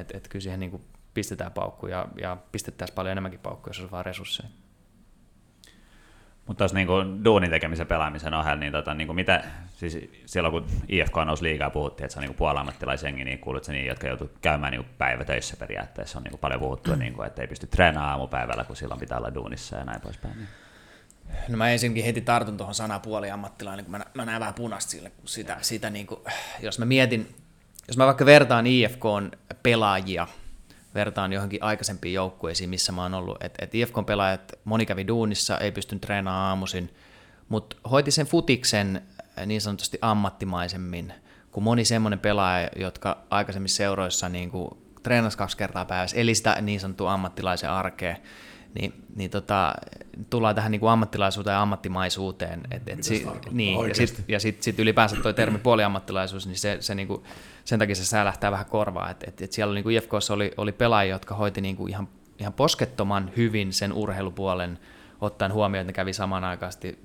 et, et kyllä siihen niin kuin pistetään paukku ja, ja pistettäisiin paljon enemmänkin paukkuja, jos on vaan resursseja. Mutta tuossa niinku duunin tekemisen pelaamisen ohella, niin, tota, niinku mitä, siis silloin kun IFK nousi liikaa, puhuttiin, että se on niinku puolammattilaisjengi, niin kuulut niin, jotka joutuu käymään niinku päivätöissä periaatteessa, on niinku paljon puhuttu, mm. niinku, että ei pysty treenaamaan aamupäivällä, kun silloin pitää olla duunissa ja näin poispäin. Niin. No mä ensinnäkin heti tartun tuohon sanaan puoliammattilainen, kun mä, mä näen vähän punasta sille, kun sitä, sitä niinku, jos mä mietin, jos mä vaikka vertaan IFKn pelaajia, vertaan johonkin aikaisempiin joukkueisiin, missä mä oon ollut. että et IFK-pelaajat, moni kävi duunissa, ei pystynyt treenaamaan aamuisin, mutta hoiti sen futiksen niin sanotusti ammattimaisemmin kuin moni semmoinen pelaaja, jotka aikaisemmin seuroissa niin treenasi kaksi kertaa päivässä, eli sitä niin sanottua ammattilaisen arkea. Niin, niin tota, tullaan tähän niin kuin ammattilaisuuteen ja ammattimaisuuteen. Et, et si, niin, ja sitten ja sit, sit ylipäänsä tuo termi puoliammattilaisuus, niin se, se niin kuin, sen takia se sälähtää vähän korvaa. Et, et, et siellä niin kuin IFKssa oli, oli pelaajia, jotka hoiti niin kuin ihan, ihan poskettoman hyvin sen urheilupuolen, ottaen huomioon, että ne kävi samanaikaisesti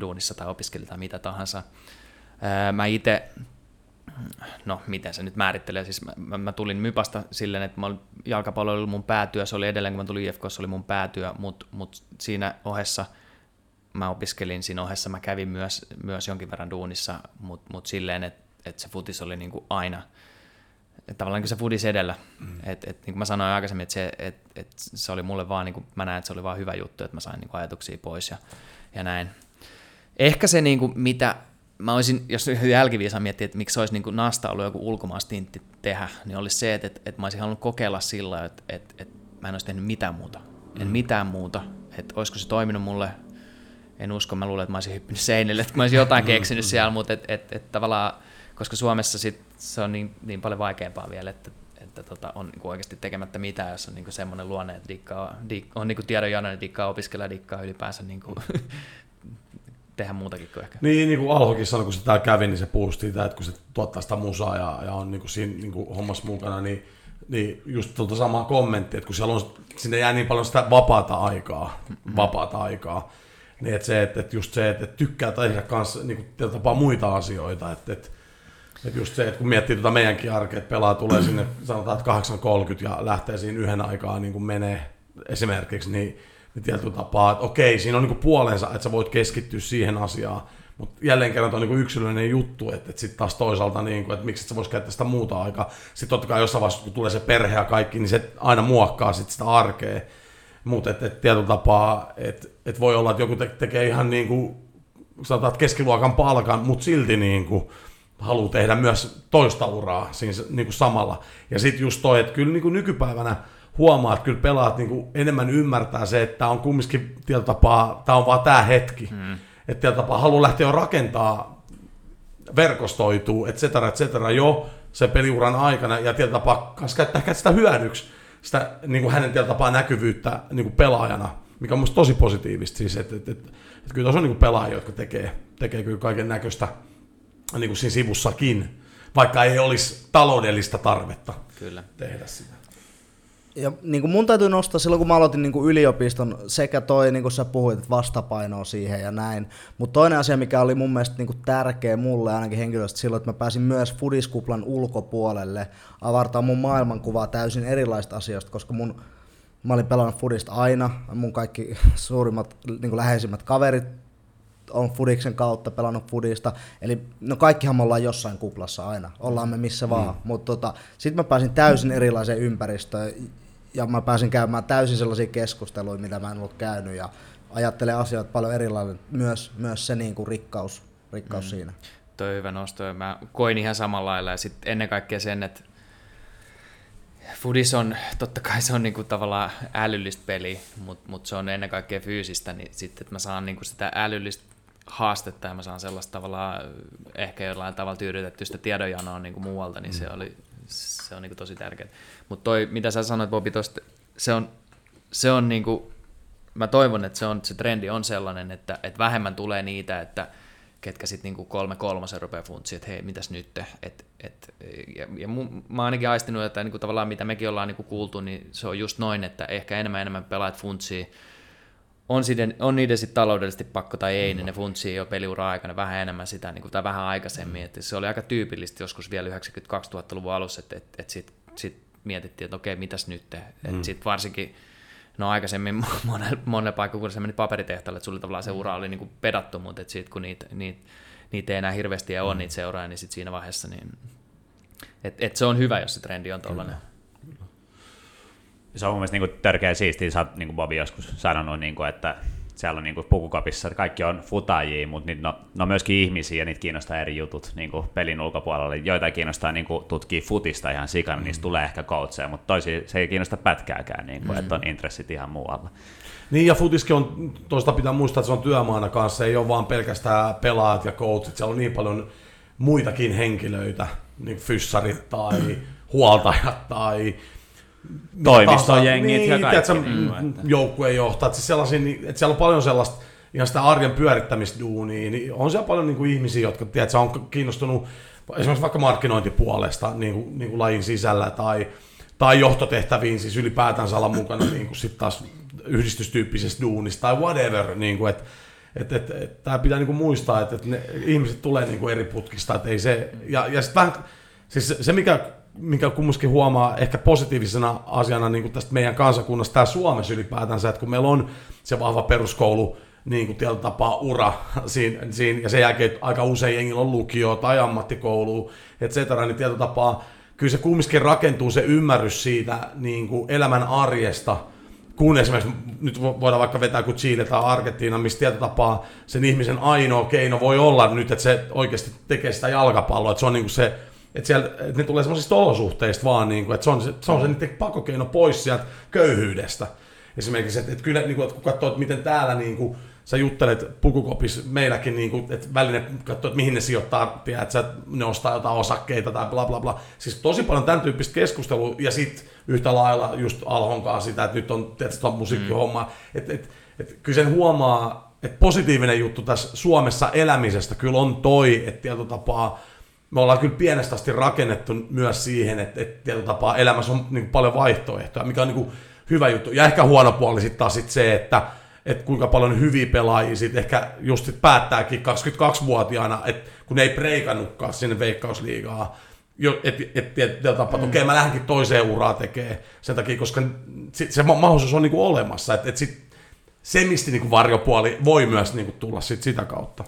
duunissa tai opiskeli tai mitä tahansa. Mä itse no miten se nyt määrittelee, siis mä, mä tulin Mypasta silleen, että mä jalkapallo oli mun päätyö, se oli edelleen kun mä tulin IFK, se oli mun päätyö, mutta mut siinä ohessa mä opiskelin, siinä ohessa mä kävin myös, myös jonkin verran duunissa, mutta mut silleen, että et se futis oli niinku aina, että tavallaan niin se foodis edellä. Mm. Et, et, niin kuin mä sanoin aikaisemmin, että se, et, et se oli mulle vaan, niin kuin, mä näen, että se oli vaan hyvä juttu, että mä sain niin kuin ajatuksia pois ja, ja näin. Ehkä se, niin kuin, mitä mä olisin, jos jälkiviisa miettiä, että miksi olisi niin kuin Nasta ollut joku ulkomaastintti tehdä, niin olisi se, että, että, että mä olisin halunnut kokeilla sillä, että, että, että mä en olisi tehnyt mitään muuta. En mm. mitään muuta. Että olisiko se toiminut mulle, en usko, mä luulen, että mä olisin hyppinyt seinille, että mä olisin jotain keksinyt siellä, mutta et, et, et tavallaan, koska Suomessa sit se on niin, niin paljon vaikeampaa vielä, että, että tota, on niin oikeasti tekemättä mitään, jos on niin semmoinen luonne, että dikkaa, dik, on niin tiedonjanoinen, dikkaa opiskella, dikkaa ylipäänsä niin kuin, <laughs> tehdä muutakin kuin ehkä. Niin, niin kuin Alhokin sanoi, kun se täällä kävi, niin se puhusti sitä, että kun se tuottaa sitä musaa ja, ja on niin kuin siinä niin kuin hommassa mukana, niin, niin just tuota samaa kommenttia, että kun siellä on, sinne jää niin paljon sitä vapaata aikaa, mm-hmm. vapaata aikaa, niin että se, että, että just se, että tykkää tehdä kanssa niin kuin tapaa muita asioita, että, että että just se, että kun miettii tuota meidänkin arkea, että pelaa tulee sinne, sanotaan, että 8.30 ja lähtee siinä yhden aikaa niin kuin menee esimerkiksi, niin niin tietyllä tapaa, että okei, siinä on niin puolensa, että sä voit keskittyä siihen asiaan, mutta jälleen kerran on niin yksilöllinen juttu, että, että sitten taas toisaalta, niin kuin, että miksi et sä vois käyttää sitä muuta aikaa. Sitten totta kai jossain vaiheessa, kun tulee se perhe ja kaikki, niin se aina muokkaa sit sitä arkea. Mutta että et, tietyllä tapaa, että et voi olla, että joku te- tekee ihan niin kuin, sanotaan, keskiluokan palkan, mutta silti niin kuin, haluaa tehdä myös toista uraa siinä niin kuin samalla. Ja sitten just toi, että kyllä niin kuin nykypäivänä – huomaa, että kyllä pelaat niin kuin enemmän ymmärtää se, että tämä on kumminkin tietyllä tapaa, tämä on vaan tämä hetki. Hmm. Että tietyllä tapaa haluaa lähteä jo rakentaa, verkostoituu, et cetera, et cetera, jo sen peliuran aikana ja tietyllä tapaa käyttää sitä hyödyksi, sitä niin kuin hänen tietyllä tapaa näkyvyyttä niin kuin pelaajana, mikä on musta tosi positiivista siis, että et, et, et kyllä tuossa on niin kuin pelaajia, jotka tekee, tekee kyllä kaiken näköistä niin kuin siinä sivussakin, vaikka ei olisi taloudellista tarvetta kyllä. tehdä sitä ja niin kuin mun täytyy nostaa silloin, kun mä aloitin niin kuin yliopiston, sekä toi, niin kuin sä puhuit, että vastapainoa siihen ja näin. Mutta toinen asia, mikä oli mun mielestä niin kuin tärkeä mulle ainakin henkilöstä silloin, että mä pääsin myös fudiskuplan ulkopuolelle avartaa mun maailmankuvaa täysin erilaisista asioista, koska mun, mä olin pelannut fudista aina, mun kaikki suurimmat, niin kuin läheisimmät kaverit on Fudiksen kautta pelannut Fudista. Eli no kaikkihan me ollaan jossain kuplassa aina, ollaan me missä vaan. Mm. Mutta tota, sitten mä pääsin täysin erilaiseen ympäristöön ja mä pääsin käymään täysin sellaisia keskusteluja, mitä mä en ollut käynyt ja ajattelen asioita paljon erilainen, myös, myös se niin kuin rikkaus, rikkaus mm. siinä. Toi hyvä nosto, mä koin ihan samalla lailla ja sitten ennen kaikkea sen, että Fudis on, totta kai se on niinku tavallaan älyllistä peliä, mutta mut se on ennen kaikkea fyysistä, niin sitten että mä saan niinku sitä älyllistä haastetta ja mä saan sellaista tavallaan ehkä jollain tavalla tyydytetty sitä tiedonjanoa niin kuin muualta, niin mm. se, oli, se on niin kuin tosi tärkeää. Mutta toi, mitä sä sanoit Bobi tosta, se on, se on niin kuin, mä toivon, että se, on, se trendi on sellainen, että, että vähemmän tulee niitä, että ketkä sitten niinku kolme kolmasen rupeaa funtsiin, että hei, mitäs nyt? Et, et, ja, ja mun, mä oon ainakin aistinut, että niinku tavallaan mitä mekin ollaan niinku kuultu, niin se on just noin, että ehkä enemmän enemmän pelaat funtsiin, on, siden, on niiden sitten taloudellisesti pakko tai ei, mm. niin ne funtsii jo peliura aikana vähän enemmän sitä, niin kuin, tai vähän aikaisemmin. Että se oli aika tyypillistä joskus vielä 92-2000-luvun alussa, että, että, että sitten sit mietittiin, että okei, mitäs nyt? Mm. Sitten varsinkin, no aikaisemmin monella, monella kun se meni paperitehtaalle, että sulla tavallaan se mm. ura oli niin kuin pedattu, mutta sitten kun niitä, niitä, niitä ei enää hirveästi ole mm. niitä seuraajia, niin sitten siinä vaiheessa, niin, et, et se on hyvä, jos se trendi on tuollainen. Mm se on mun mielestä niin törkeä siistiä, sä oot niin Bobi joskus sanonut, niin kuin, että siellä on niin kuin pukukopissa, että kaikki on futajia, mutta niitä, no, no myöskin ihmisiä ja niitä kiinnostaa eri jutut niin kuin pelin ulkopuolella. Joita kiinnostaa niin kuin, tutkia futista ihan sikana, mm. niistä tulee ehkä coacheja, mutta toisia se ei kiinnosta pätkääkään, niin kuin, mm. että on intressit ihan muualla. Niin ja futiskin on, toista pitää muistaa, että se on työmaana kanssa, ei ole vaan pelkästään pelaajat ja coachit, siellä on niin paljon muitakin henkilöitä, niin fyssarit tai <clears throat> huoltajat tai toimistojengit niin, ja kaikki. Niin, mm, joukkuejohtajat, siis sellaisia, niin, että siellä on paljon sellaista ihan sitä arjen pyörittämisduunia, niin on siellä paljon niin kuin ihmisiä, jotka tiedätkö, on kiinnostunut esimerkiksi vaikka markkinointipuolesta niin kuin, niin kuin lajin sisällä tai, tai johtotehtäviin siis ylipäätänsä olla mukana niin kuin sit taas yhdistystyyppisessä duunissa tai whatever, niin kuin, että et, et, et, tämä pitää niinku muistaa, että et ne ihmiset tulee niinku eri putkista, että ei se, ja, ja sitten vähän, siis se, se mikä mikä kumminkin huomaa ehkä positiivisena asiana niin kuin tästä meidän kansakunnasta, tämä Suomessa ylipäätänsä, että kun meillä on se vahva peruskoulu, niin kuin tietyllä tapaa ura siinä, siinä, ja sen jälkeen aika usein jengillä on lukio tai ammattikoulu, et cetera, niin tietyllä tapaa kyllä se kumminkin rakentuu se ymmärrys siitä niin kuin elämän arjesta, kun esimerkiksi nyt voidaan vaikka vetää kuin Chile tai Argentiina, missä tietotapaa sen ihmisen ainoa keino voi olla nyt, että se oikeasti tekee sitä jalkapalloa, että se on niin kuin se, että, siellä, että ne tulee semmoisista olosuhteista vaan, niin kuin, että se on se, se, on se niiden pakokeino pois sieltä köyhyydestä. Esimerkiksi, että, että kyllä niin kuin, että kun katsoo, että miten täällä niin kuin, sä juttelet pukukopissa meilläkin, niin kuin, että väline katsoo, että mihin ne sijoittaa, että ne ostaa jotain osakkeita tai bla bla bla. Siis tosi paljon tämän tyyppistä keskustelua, ja sitten yhtä lailla just Alhonkaan sitä, että nyt on tietysti musiikkihomma. Mm. Että et, et, kyllä sen huomaa, että positiivinen juttu tässä Suomessa elämisestä kyllä on toi, että tietotapaa me ollaan kyllä pienestä asti rakennettu myös siihen, että, että tietotapaa elämässä on niin paljon vaihtoehtoja, mikä on niin kuin hyvä juttu. Ja ehkä huono puoli sitten taas sit se, että, että kuinka paljon hyviä pelaajia sitten ehkä just sit päättääkin 22-vuotiaana, että kun ne ei preikannutkaan sinne veikkausliigaa, että et, et, et, mm. okei, mä lähdenkin toiseen uraan tekee sen takia, koska sit se mahdollisuus on niinku olemassa, että et sit se, mistä niinku varjopuoli voi myös niinku tulla sit sitä kautta.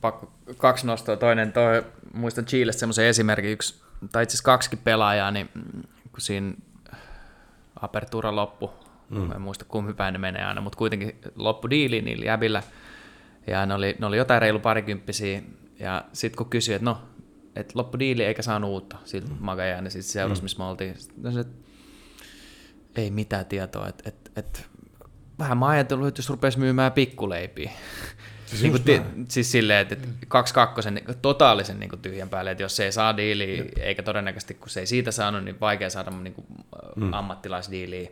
Pakko kaksi nostoa. Toinen, toi, muistan Chilestä semmoisen esimerkin, yksi, tai itse asiassa kaksikin pelaajaa, niin kun siinä apertura loppu, mm. en muista kumpi päin ne menee aina, mutta kuitenkin loppu diili niillä jäbillä, ja ne oli, ne oli jotain reilu parikymppisiä, ja sitten kun kysyi, että no, että loppu diili eikä saanut uutta siltä mm. Magajan, niin sitten seurasi, mm. missä me oltiin. Sitten, että ei mitään tietoa, että, että, että vähän mä ajatellut, että jos rupesi myymään pikkuleipiä. Siis, niin kuin, ti, siis silleen, että, että kaksi kakkosen niin, totaalisen niin kuin tyhjän päälle, että jos se ei saa diiliä, Jep. eikä todennäköisesti kun se ei siitä saanut, niin vaikea saada niin kuin, mm. ammattilaisdiiliä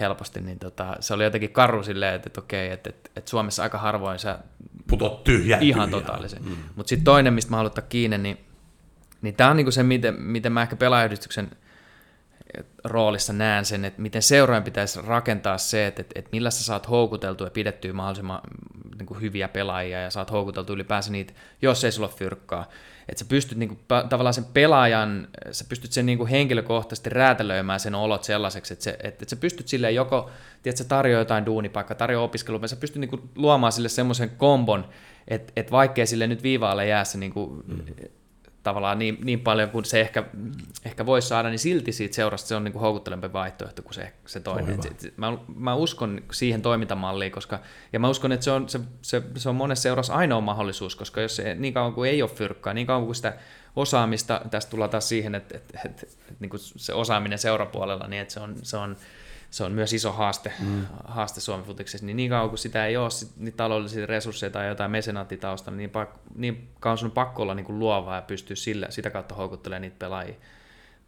helposti, niin tota, se oli jotenkin karru silleen, että, että okei, että, että, että Suomessa aika harvoin sä putot tyhjä. Ihan tyhjä. totaalisen. Mm. Mutta sitten toinen, mistä mä haluan ottaa kiinni, niin, niin tämä on niinku se, miten, miten mä ehkä pelaajayhdistyksen roolissa näen sen, että miten seuraajan pitäisi rakentaa se, että, että, että millä sä saat houkuteltua ja pidettyä mahdollisimman niin kuin hyviä pelaajia ja saat houkuteltua ylipäänsä niitä, jos ei sulla ole fyrkkaa. Että sä pystyt niin kuin, tavallaan sen pelaajan, sä pystyt sen niin kuin henkilökohtaisesti räätälöimään sen olot sellaiseksi, että, se, että, että sä pystyt silleen joko, tiedät, sä tarjoaa jotain duunipaikkaa, tarjoaa opiskelua, sä pystyt niin kuin luomaan sille semmoisen kombon, että, että vaikkei sille nyt viivaalle jää se niin kuin, mm tavallaan niin, niin paljon kuin se ehkä, ehkä voisi saada, niin silti siitä seurasta se on niin kuin houkuttelempi vaihtoehto kuin se, se toinen. Mä, mä uskon siihen toimintamalliin, koska, ja mä uskon, että se on, se, se, se on monessa seurassa ainoa mahdollisuus, koska jos se, niin kauan kuin ei ole fyrkkaa, niin kauan kuin sitä osaamista, tästä tullaan taas siihen, että, että, että, että, että niin kuin se osaaminen seurapuolella, niin että se on, se on se on myös iso haaste, mm. haaste Suomen futiksessa, niin niin kauan kuin sitä ei ole sit, niin taloudellisia resursseja tai jotain mesenaattitaustalla, niin, pak, niin kauan sun on pakko olla niin kuin luovaa ja pystyä sillä, sitä kautta houkuttelemaan niitä pelaajia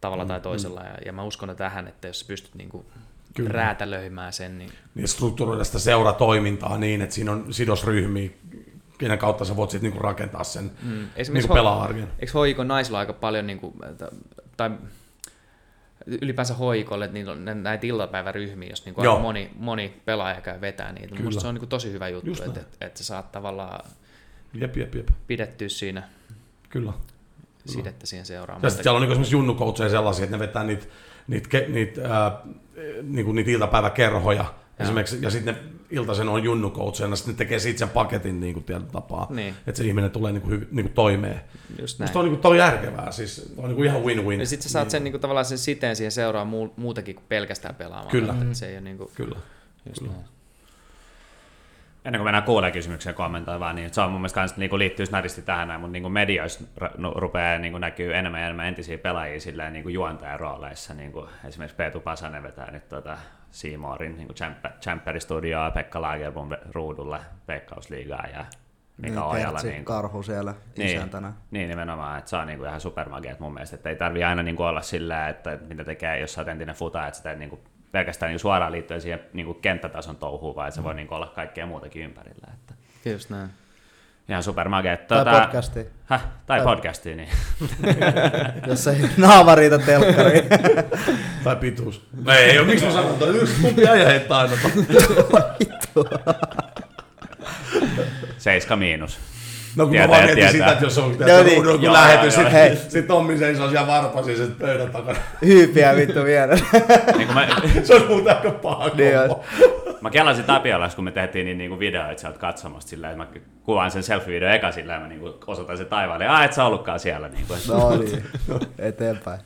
tavalla mm. tai toisella. Mm. Ja, ja mä uskon että tähän, että jos pystyt niin kuin Kyllä. räätälöimään sen. Niin... niin strukturoida sitä seuratoimintaa niin, että siinä on sidosryhmiä, kenen kautta sä voit sitten niinku rakentaa sen mm. niinku pelaa-arjen. Eikö hoiko naisilla aika paljon, niinku, tai ylipäänsä hoikolle, on näitä iltapäiväryhmiä, jos niin kuin moni, moni pelaaja käy vetää niitä. Kyllä. se on niin tosi hyvä juttu, että, että, että sä saat tavallaan jep, jep, jep. pidettyä siinä Kyllä. sidettä siihen seuraamaan. Ja sitten siellä on niin esimerkiksi junnukoutseja sellaisia, että ne vetää niitä, niitä, niitä, äh, niin kuin niitä iltapäiväkerhoja, ja. Esimerkiksi, ja sitten iltaisen on junnu coachina, sitten ne tekee siitä sen paketin niin kuin tietyllä tapaa, niin. että se ihminen tulee niin kuin, niin kuin toimeen. Just näin. Musta on, niin kuin, on järkevää, siis on niin kuin ihan win-win. Ja sitten sä saat niin. sen niin kuin, tavallaan sen siteen siihen seuraa muu, muutenkin kuin pelkästään pelaamaan. Kyllä. Että se ei ole niin kuin, Kyllä. Just Kyllä. Näin. Ennen kuin mennään kuulee kysymyksiä kommentoi vaan, niin se on mun mielestä kans, niin liittyy näristi tähän näin, mutta niin medioissa no, rupeaa niin näkyy enemmän ja enemmän entisiä pelaajia silleen, niin juontajan rooleissa. Niin kuin esimerkiksi Peetu Pasanen vetää nyt tuota, Seymourin niin Champer-studioa Pekka Lagerblom ruudulle Veikkausliigaa ja Mika niin, Ojala. Niin, karhu siellä niin, isäntänä. Niin, nimenomaan, että se on niin kuin ihan supermagiat mun mielestä, että ei tarvi aina niin kuin olla sillä, että mitä tekee, jos sä oot entinen futa, että sitä niin kuin pelkästään niin suoraan liittyen siihen niin kuin kenttätason touhuun, vaan että se mm. voi niin kuin olla kaikkea muutakin ympärillä. Että. Just näin. Ihan supermage. Tai tuota, podcasti. Häh? Tai, tai podcasti, niin. <laughs> Jos ei naama riitä telkkariin. <laughs> tai pituus. No ei ole, miksi mä sanon toi? Yksi kumpi äijä heittää aina. <laughs> Seiska miinus. No kun tietää, mä vaan mietin sitä, että jos on no, niin. ruudun kun lähetys, sit, hei. sit Tommi seisoo siellä varpasin sen pöydän takana. Hyypiä vittu vielä. niin mä... <laughs> se olisi muuten aika paha niin Mä kelasin Tapiolas, kun me tehtiin niin, niin kuin videoita sieltä katsomasta silleen, että mä kuvaan sen selfie-video eka silleen, mä niin kuin osoitan sen taivaalle, ja et sä ollutkaan siellä. Niin kuin. No niin, <laughs> eteenpäin.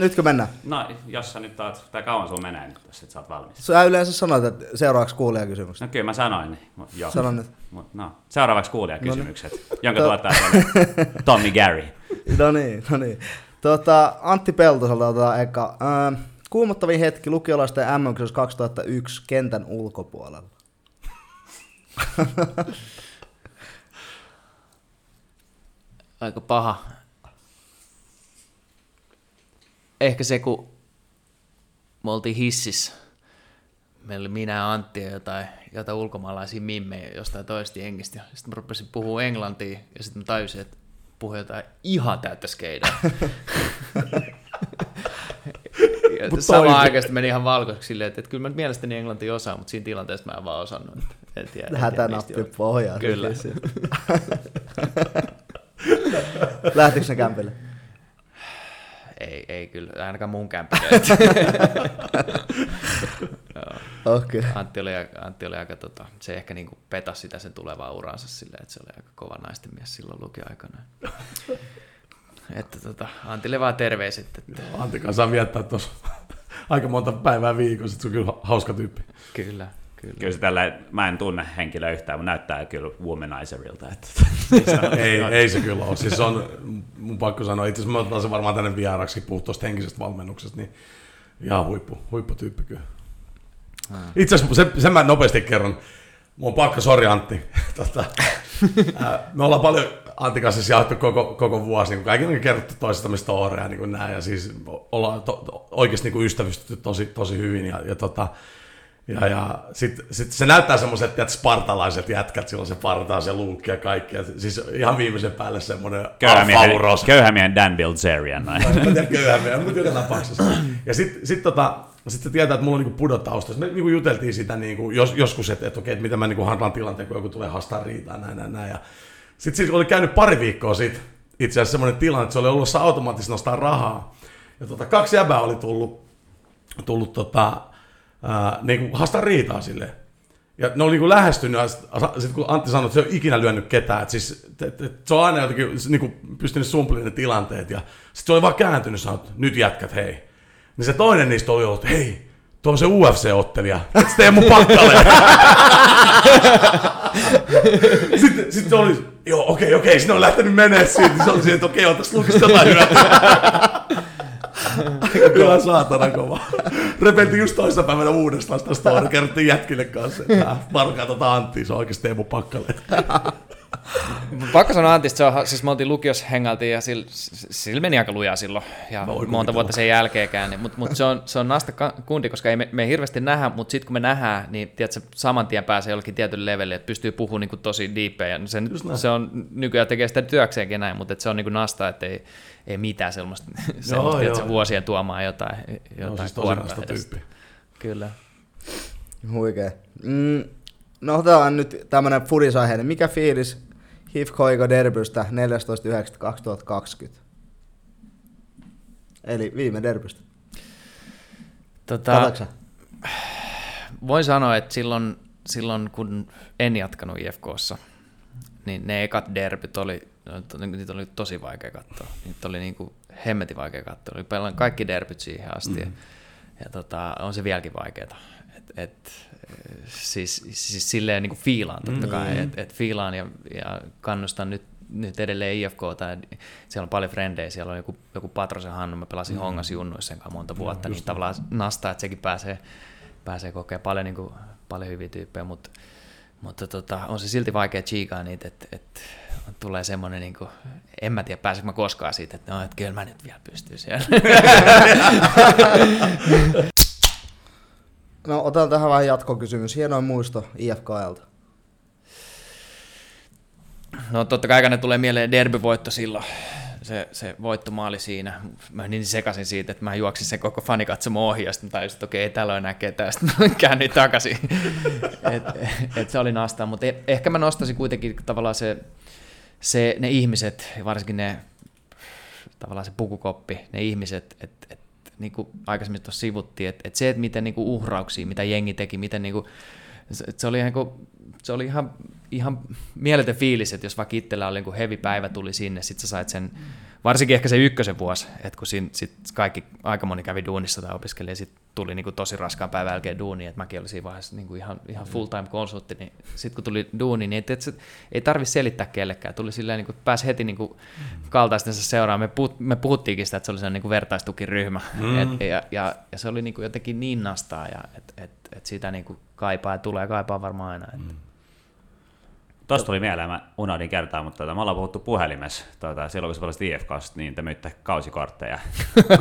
Nytkö mennään? No, jos sä nyt oot, tai kauan sun menee nyt, jos et sä oot valmis. Sä yleensä sanoit, että seuraavaksi kuulijakysymys. No kyllä mä sanoin, niin. Joo. Sano nyt. Mut, no, seuraavaksi kuulijakysymykset, No jonka To- tuottaa <laughs> Tommy Gary. No niin, no niin. Tota, Antti Peltoselta otetaan eka. Öö, kuumottavin hetki lukiolaisten mm 2001 kentän ulkopuolella. Aika paha. Ehkä se, kun me oltiin hississä. Meillä oli minä Antti ja jotain, jotain ulkomaalaisia mimmejä jostain toista jengistä. Sitten mä rupesin puhua englantia ja sitten mä tajusin, että puhuu jotain ihan täyttä skeidaa. samaan aikaan sitten meni ihan valkoiseksi silleen, että, että kyllä mä nyt mielestäni englantia osaan, mutta siinä tilanteessa mä en vaan osannut. Että, en tiedä, Hätänappi pohjaan. Kyllä. <laughs> Lähtikö ne kämpille? Ei, ei kyllä, ainakaan mun. <laughs> Okei. Okay. Antti oli, aika- Antti oli aika, tota, se ehkä niinku petasi sitä sen tulevaa uransa silleen, että se oli aika kova naisten mies silloin lukioaikana. että tota, Antille vaan terveiset, että Antti kanssa saa viettää tuossa <laughs> aika monta päivää viikossa, että se on kyllä hauska tyyppi. kyllä, kyllä. Kyllä se tällä, mä en tunne henkilöä yhtään, mutta näyttää kyllä womanizerilta. Että, <laughs> Ei, ei se kyllä ole. Siis on, mun pakko sanoa, itse asiassa mä otan sen varmaan tänne vieraksi, puhua tuosta henkisestä valmennuksesta, niin ihan huippu, huipputyyppi kyllä. Itse asiassa sen, sen mä nopeasti kerron. Mun on pakko, sori Antti. <laughs> tota, ää, me ollaan paljon Antti kanssa siis jaettu koko, koko vuosi, niin kaikille on kerrottu toisestamme storeja niin kuin näin, ja siis ollaan to, to, oikeasti niin kuin ystävystytty tosi, tosi hyvin, ja, ja tota, ja, ja sitten sit se näyttää semmoiset että spartalaiset jätkät, silloin se partaa, se luukki ja kaikki. Ja siis ihan viimeisen päälle semmoinen alfauros. köyhämiehen Dan Bilzerian. Noin. Mä en tiedä köyhämiä, mutta joka tapauksessa. Ja sitten sit, tota, sit se tietää, että mulla on niinku pudotausta. Me niinku juteltiin sitä niinku, jos, joskus, että et, okei, että miten mä niinku handlaan tilanteen, kun joku tulee haastaa riitaa, näin, näin, näin. Ja sitten siis oli käynyt pari viikkoa sitten itse asiassa semmoinen tilanne, että se oli ollut automaattisesti nostaa rahaa. Ja tota, kaksi jäbää oli tullut, tullut tota, ää, niinku haastaa riitaa silleen. Ja ne oli niinku lähestynyt, ja sitten kun Antti sanoi, että se ei ole ikinä lyönyt ketään, että siis, et, et, et, se on aina jotenkin niinku pystynyt sumplemaan ne tilanteet, ja sitten se oli vaan kääntynyt sanonut, että nyt jätkät, hei. Niin se toinen niistä oli ollut, hei, tuo on se UFC-ottelija, että se Teemu Pakkalle. <laughs> sitten, sitten se oli, joo, okei, okei, sinne on lähtenyt menee siitä, se oli että okei, on tässä lukista jotain hyötyä. Kyllä saatana kova. Repeltiin just toista päivänä uudestaan sitä story, kerrottiin jätkille kanssa, että varkaa tota Antti, se on oikeasti Teemu Pakkalle. Pakko sanoa Antista, se on, siis me oltiin lukiossa hengailtiin ja sillä, sillä meni aika lujaa silloin ja Voi monta kuvitella. vuotta sen jälkeenkään, niin, mutta mut se, on, se on nasta kundi, koska ei me, me ei hirveästi nähdä, mutta sitten kun me nähdään, niin tiedätkö, saman tien pääsee jollekin tietylle levelle, että pystyy puhumaan niin kuin tosi diippejä. ja Se, se on nykyään tekee sitä työkseenkin näin, mutta et se on niin kuin nasta, että ei, ei mitään semmoista, <laughs> semmoista tiedätkö, joo. vuosien tuomaan jotain, jotain No siis tosi kuorta nasta tyyppi. Kyllä. Huikee. Mm, no otetaan nyt tämmönen fudisaiheinen. Mikä fiilis HIFK derbystä 14.9.2020? Eli viime derbystä. Tota, voin sanoa, että silloin, silloin kun en jatkanut IFKssa, niin ne ekat derbyt oli, niitä oli tosi vaikea katsoa. Niitä oli niin kuin hemmetin vaikea katsoa. Oli kaikki derbyt siihen asti. Mm. Ja tota, on se vieläkin vaikeaa. Et, et, siis, siis silleen niin kuin fiilaan totta kai, mm. että et fiilaan ja, ja kannustan nyt, nyt edelleen IFKta. Siellä on paljon frendejä, siellä on joku, joku Patrosen Hannu, mä pelasin mm. Hongas junnuissa monta vuotta, niin tavallaan nastaa, että sekin pääsee, pääsee kokemaan paljon, niin kuin, paljon hyviä tyyppejä, mutta, mutta tota, on se silti vaikea chiikaa niitä, että, että tulee semmoinen, niin kuin, en mä tiedä pääseekö mä koskaan siitä, että, no, että kyllä mä nyt vielä pystyn siellä. <laughs> No otetaan tähän vähän jatkokysymys. Hienoin muisto IFKlta. No totta kai ne tulee mieleen derbyvoitto silloin, se, se voittomaali siinä. Mä niin sekaisin siitä, että mä juoksin sen koko fanikatsomo ohi, ja sitten tajusin, että okei, ei täällä ole enää ketään, sitten mä käännyin takaisin. <laughs> et, et se oli nastaa, mutta e- ehkä mä nostaisin kuitenkin tavallaan se, se, ne ihmiset, varsinkin ne, tavallaan se pukukoppi, ne ihmiset, että et, niin kuin aikaisemmin tuossa sivuttiin, että, että se, että miten niin kuin uhrauksia, mitä jengi teki, miten niin kuin, se, se oli, ihan, kuin, se oli ihan, ihan mieletön fiilis, että jos vaikka itsellä oli niin heavy päivä tuli sinne, sitten sä sait sen, varsinkin ehkä se ykkösen vuosi, että kun siinä, sit kaikki, aika moni kävi duunissa tai opiskeli, ja sitten tuli niin kuin tosi raskaan päivän jälkeen duuni, että mäkin olin siinä vaiheessa niin kuin ihan, ihan full-time konsultti, niin sitten kun tuli duuni, niin et, et, et, ei tarvi selittää kellekään, tuli silleen, niin kuin, pääsi heti niin kuin kaltaistensa seuraan, me, puhut, me puhuttiinkin sitä, että se oli sellainen niin kuin vertaistukiryhmä, mm. et, ja, ja, ja, se oli niin kuin jotenkin niin nastaa, ja että et, et sitä niin kuin kaipaa ja tulee kaipaa varmaan aina. Että. Mm. Tuosta tuli mieleen, mä unohdin kertaa, mutta tota, me ollaan puhuttu puhelimessa, tota, silloin kun sä pelasit IFKsta, niin te myitte kausikortteja.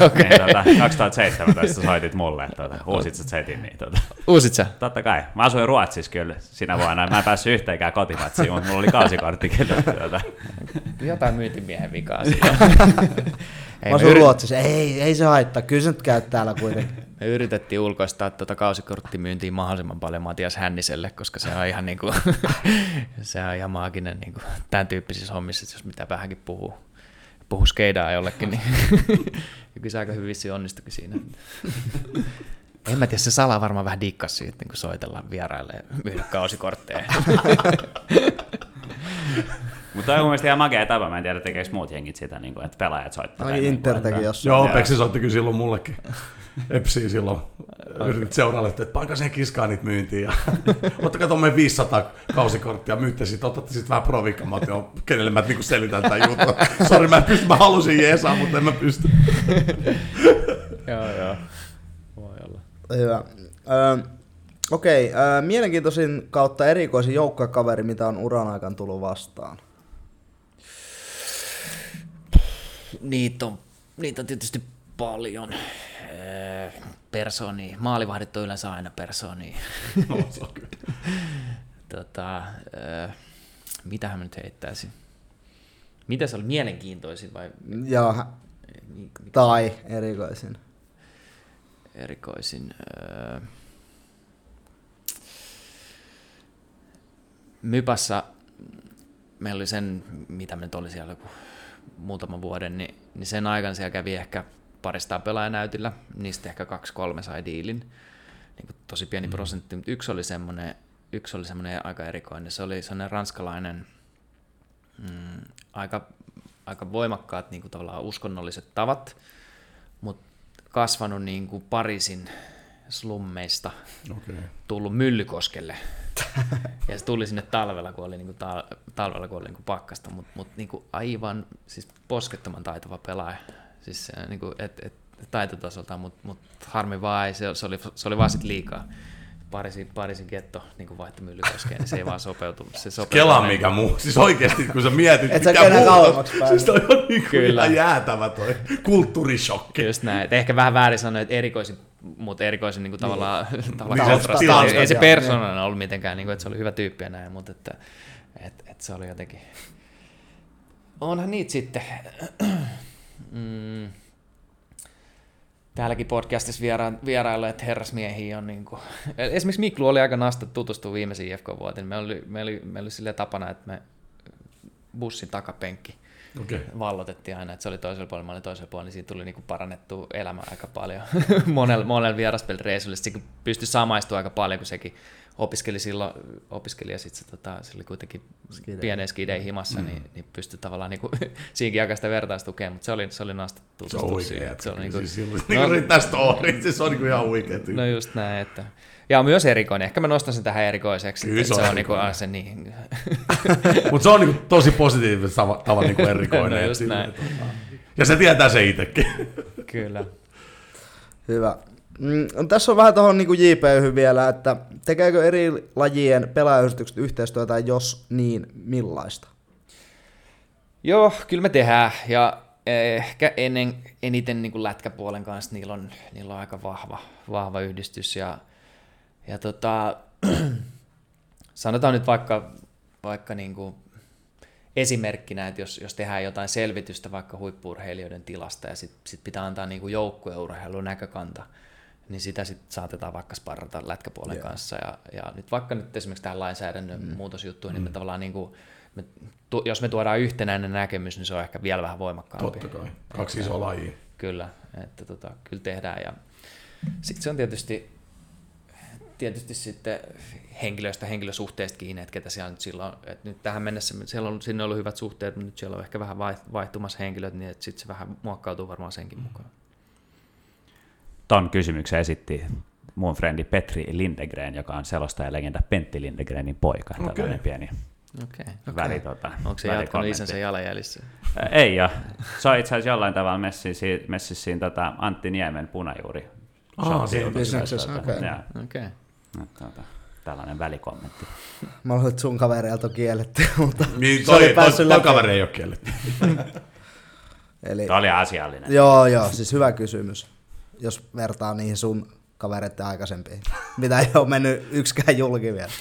okay. <laughs> niin, tota, 2017 soitit mulle, tota, uusit sä setin. Niin, tota. Uusit sä? Totta kai. Mä asuin Ruotsissa kyllä sinä vuonna, mä en päässyt yhteenkään kotimatsiin, mutta mulla oli kausikortti kyllä. Tota. Jotain myyntimiehen vikaa <laughs> Ei, mä asun yrit... Ruotsissa, ei, ei se haittaa, kyllä sä nyt käyt täällä kuitenkin. Me yritettiin ulkoistaa tuota kausikorttimyyntiä mahdollisimman paljon Matias Hänniselle, koska se on ihan, niin kuin, <laughs> se on ihan maaginen niin kuin, tämän tyyppisissä hommissa, jos mitä vähänkin puhuu, puhuu skeidaa jollekin, niin <laughs> kyllä se aika hyvin onnistukin siinä. En mä tiedä, se sala varmaan vähän dikkasi siitä, niin kun soitellaan vieraille ja myydä kausikortteja. <laughs> Mutta on mielestäni ihan makea tapa, mä en tiedä tekeekö muut jengit sitä, niin kuin, että pelaajat soittaa. Ai Inter teki jossain. Joo, Peksi soitti kyllä silloin mullekin. Epsi silloin yritit seuraavalle, että paikka sen kiskaa niitä myyntiin. Ja, <laughs> ottakaa tuommoinen 500 kausikorttia, myytte sitten, otatte sitten vähän provikka. Mä otin, kenelle mä niinku selitän tämän jutun. Sori, mä en pysty, mä halusin jeesaa, mutta en mä pysty. <laughs> joo, joo. Voi olla. Hyvä. Ö, Okei, okay, mielenkiintoisin kautta erikoisin joukkuekaveri, mitä on uran aikana tullut vastaan. Niitä on, niitä on tietysti paljon. Personi, maalivahdit on yleensä aina personi. No, se on kyllä. <laughs> tota, mitähän mä nyt heittäisin? Mitä se oli mielenkiintoisin vai? Joo, tai erikoisin. Erikoisin. Mypassa meillä oli sen, mitä me nyt oli siellä joku muutaman vuoden, niin, niin sen aikana siellä kävi ehkä parista pelaajanäytillä, niistä ehkä kaksi-kolme sai diilin, niin kuin tosi pieni mm. prosentti, mutta yksi oli semmoinen, yksi oli semmoinen aika erikoinen, se oli semmoinen ranskalainen, mm, aika, aika voimakkaat niin kuin tavallaan uskonnolliset tavat, mutta kasvanut niin kuin Pariisin slummeista, okay. tullut Myllykoskelle <laughs> ja se tuli sinne talvella, kun oli, niin kuin ta- talvella, kun oli niin kuin pakkasta, mutta mut, niin kuin aivan siis poskettoman taitava pelaaja. Siis niin kuin, et, et, taitotasolta, mutta mut harmi vaan ei, se, se, oli, se oli vaan sit liikaa. Parisin, Parisin getto niin vaihtoi Myllykoskeen, niin se ei vaan sopeutu. Se sopeutu Kela mikä muu. Siis oikeasti, kun sä mietit, Et mikä muu. Siis toi on niin Kyllä. ihan jäätävä toi kulttuurishokki. Just näin. Et ehkä vähän väärin sanoa, että erikoisin mutta erikoisen niin kuin, tavallaan, niin. tavallaan niin, <laughs> ei, ei se persoonana ollut mitenkään, niin kuin, että se oli hyvä tyyppi ja näin, mutta että, että, että se oli jotenkin... Onhan niitä sitten. <clears throat> mm. Täälläkin podcastissa viera- vierailleet herrasmiehiä on niin kuin... <laughs> Esimerkiksi Miklu oli aika nasta tutustua viimeisiin IFK-vuotiin. Meillä oli, meillä oli, meillä oli sille tapana, että me bussin takapenkki – okay. vallotettiin aina, että se oli toisella puolella, mä olin toisella puolella, niin siinä tuli niinku parannettu elämä aika paljon <laughs> monella, monella vieraspelireissulla. Sitten pystyi samaistumaan aika paljon, kun sekin opiskeli silloin, opiskeli ja sitten se, tota, se oli kuitenkin Skidei. pienen skideen himassa, mm. niin, niin pystyi tavallaan niinku, <laughs> siinkin aika sitä vertaistukemaan, mutta se oli, se oli nasta tutustua se on Se on niinku, siis, no, niinku riittää story, se on niinku ihan huikea No just näin, että ja on myös erikoinen. Ehkä mä nostan sen tähän erikoiseksi. Kyllä se on, se on niinku, se niin. <laughs> Mutta se on niinku tosi positiivinen tavan niinku <laughs> erikoinen. no just näin. Ja se tietää se itsekin. <laughs> Kyllä. Hyvä. Mm, tässä on vähän tuohon niin JP vielä, että tekeekö eri lajien pelaajayhdistykset yhteistyötä, jos niin, millaista? Joo, kyllä me tehdään, ja ehkä ennen, eniten niin kuin lätkäpuolen kanssa niillä on, niillä on aika vahva, vahva yhdistys, ja ja tota, <clears throat> sanotaan nyt vaikka, vaikka niin kuin esimerkkinä, että jos, jos tehdään jotain selvitystä vaikka huippurheilijoiden tilasta ja sitten sit pitää antaa niin kuin joukkueurheilun näkökanta, niin sitä sitten saatetaan vaikka sparrata lätkäpuolen yeah. kanssa. Ja, ja nyt vaikka nyt esimerkiksi tähän lainsäädännön mm. muutosjuttuihin, niin me mm. tavallaan niin kuin, me, tu, jos me tuodaan yhtenäinen näkemys, niin se on ehkä vielä vähän voimakkaampi. Totta kai. Kaksi isoa lajia. kyllä, että tota, kyllä tehdään. Ja sitten se on tietysti, tietysti sitten henkilöistä, henkilösuhteista kiinni, että ketä siellä nyt silloin, että nyt tähän mennessä siellä on, sinne on ollut hyvät suhteet, mutta nyt siellä on ehkä vähän vaihtumassa henkilöt, niin että sitten se vähän muokkautuu varmaan senkin mukaan. Ton kysymyksen esitti mun frendi Petri Lindegren, joka on selostaja legenda Pentti Lindegrenin poika. Okay. Tällainen pieni okay. väli, tota, Onko se jatkanut isänsä jalanjäljissä? Ei ja Se on itse asiassa jollain tavalla messissä, messissä tota Antti Niemen punajuuri. Oh, okei. Okay. Okay. Tuota, tällainen välikommentti. <laughs> Mä luulen, että sun kavereilta on kielletty, <laughs> mutta niin, toi, se oli päässyt toi, toi kaveri ei ole kielletty. <laughs> Eli, Tämä oli asiallinen. Joo, joo, siis hyvä kysymys, jos vertaa niihin sun kavereiden aikaisempiin, mitä ei ole mennyt yksikään julki vielä.